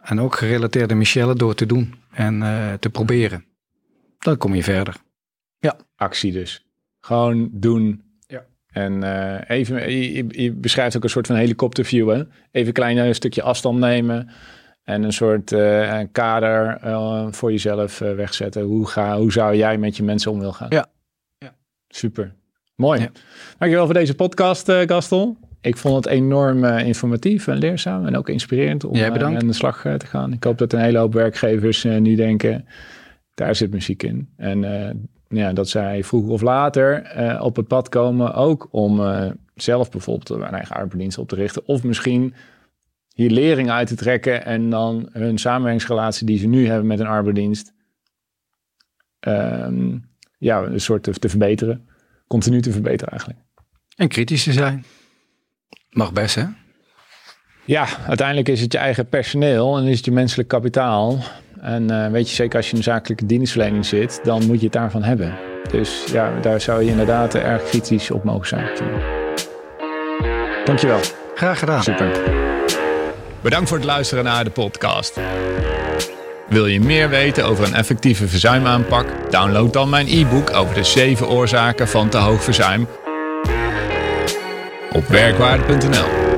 en ook gerelateerd aan Michelle door te doen en te proberen. Dan kom je verder. Ja. Actie dus. Gewoon doen. Ja. En uh, even, je, je, beschrijft ook een soort van helikopterview. Hè? Even een klein stukje afstand nemen. En een soort uh, kader uh, voor jezelf wegzetten. Hoe, ga, hoe zou jij met je mensen om willen gaan? Ja. ja. Super. Mooi. Ja. Dankjewel voor deze podcast, Gaston. Ik vond het enorm informatief en leerzaam en ook inspirerend om aan de slag te gaan. Ik hoop dat een hele hoop werkgevers nu denken, daar zit muziek in. En ja, dat zij vroeg of later uh, op het pad komen, ook om uh, zelf bijvoorbeeld een eigen arbeidsdienst op te richten. Of misschien hier lering uit te trekken en dan hun samenwerkingsrelatie die ze nu hebben met een arbeidsdienst, um, ja, een soort te, te, verbeteren. Continu te verbeteren eigenlijk. En kritisch te zijn. Mag best, hè? Ja, uiteindelijk is het je eigen personeel en is het je menselijk kapitaal. En uh, weet je, zeker als je in een zakelijke dienstverlening zit, dan moet je het daarvan hebben. Dus ja, daar zou je inderdaad erg kritisch op mogen zijn. Dankjewel. Graag gedaan. Super. Bedankt voor het luisteren naar de podcast. Wil je meer weten over een effectieve verzuimaanpak? Download dan mijn e-book over de 7 oorzaken van te hoog verzuim op werkwaarde.nl.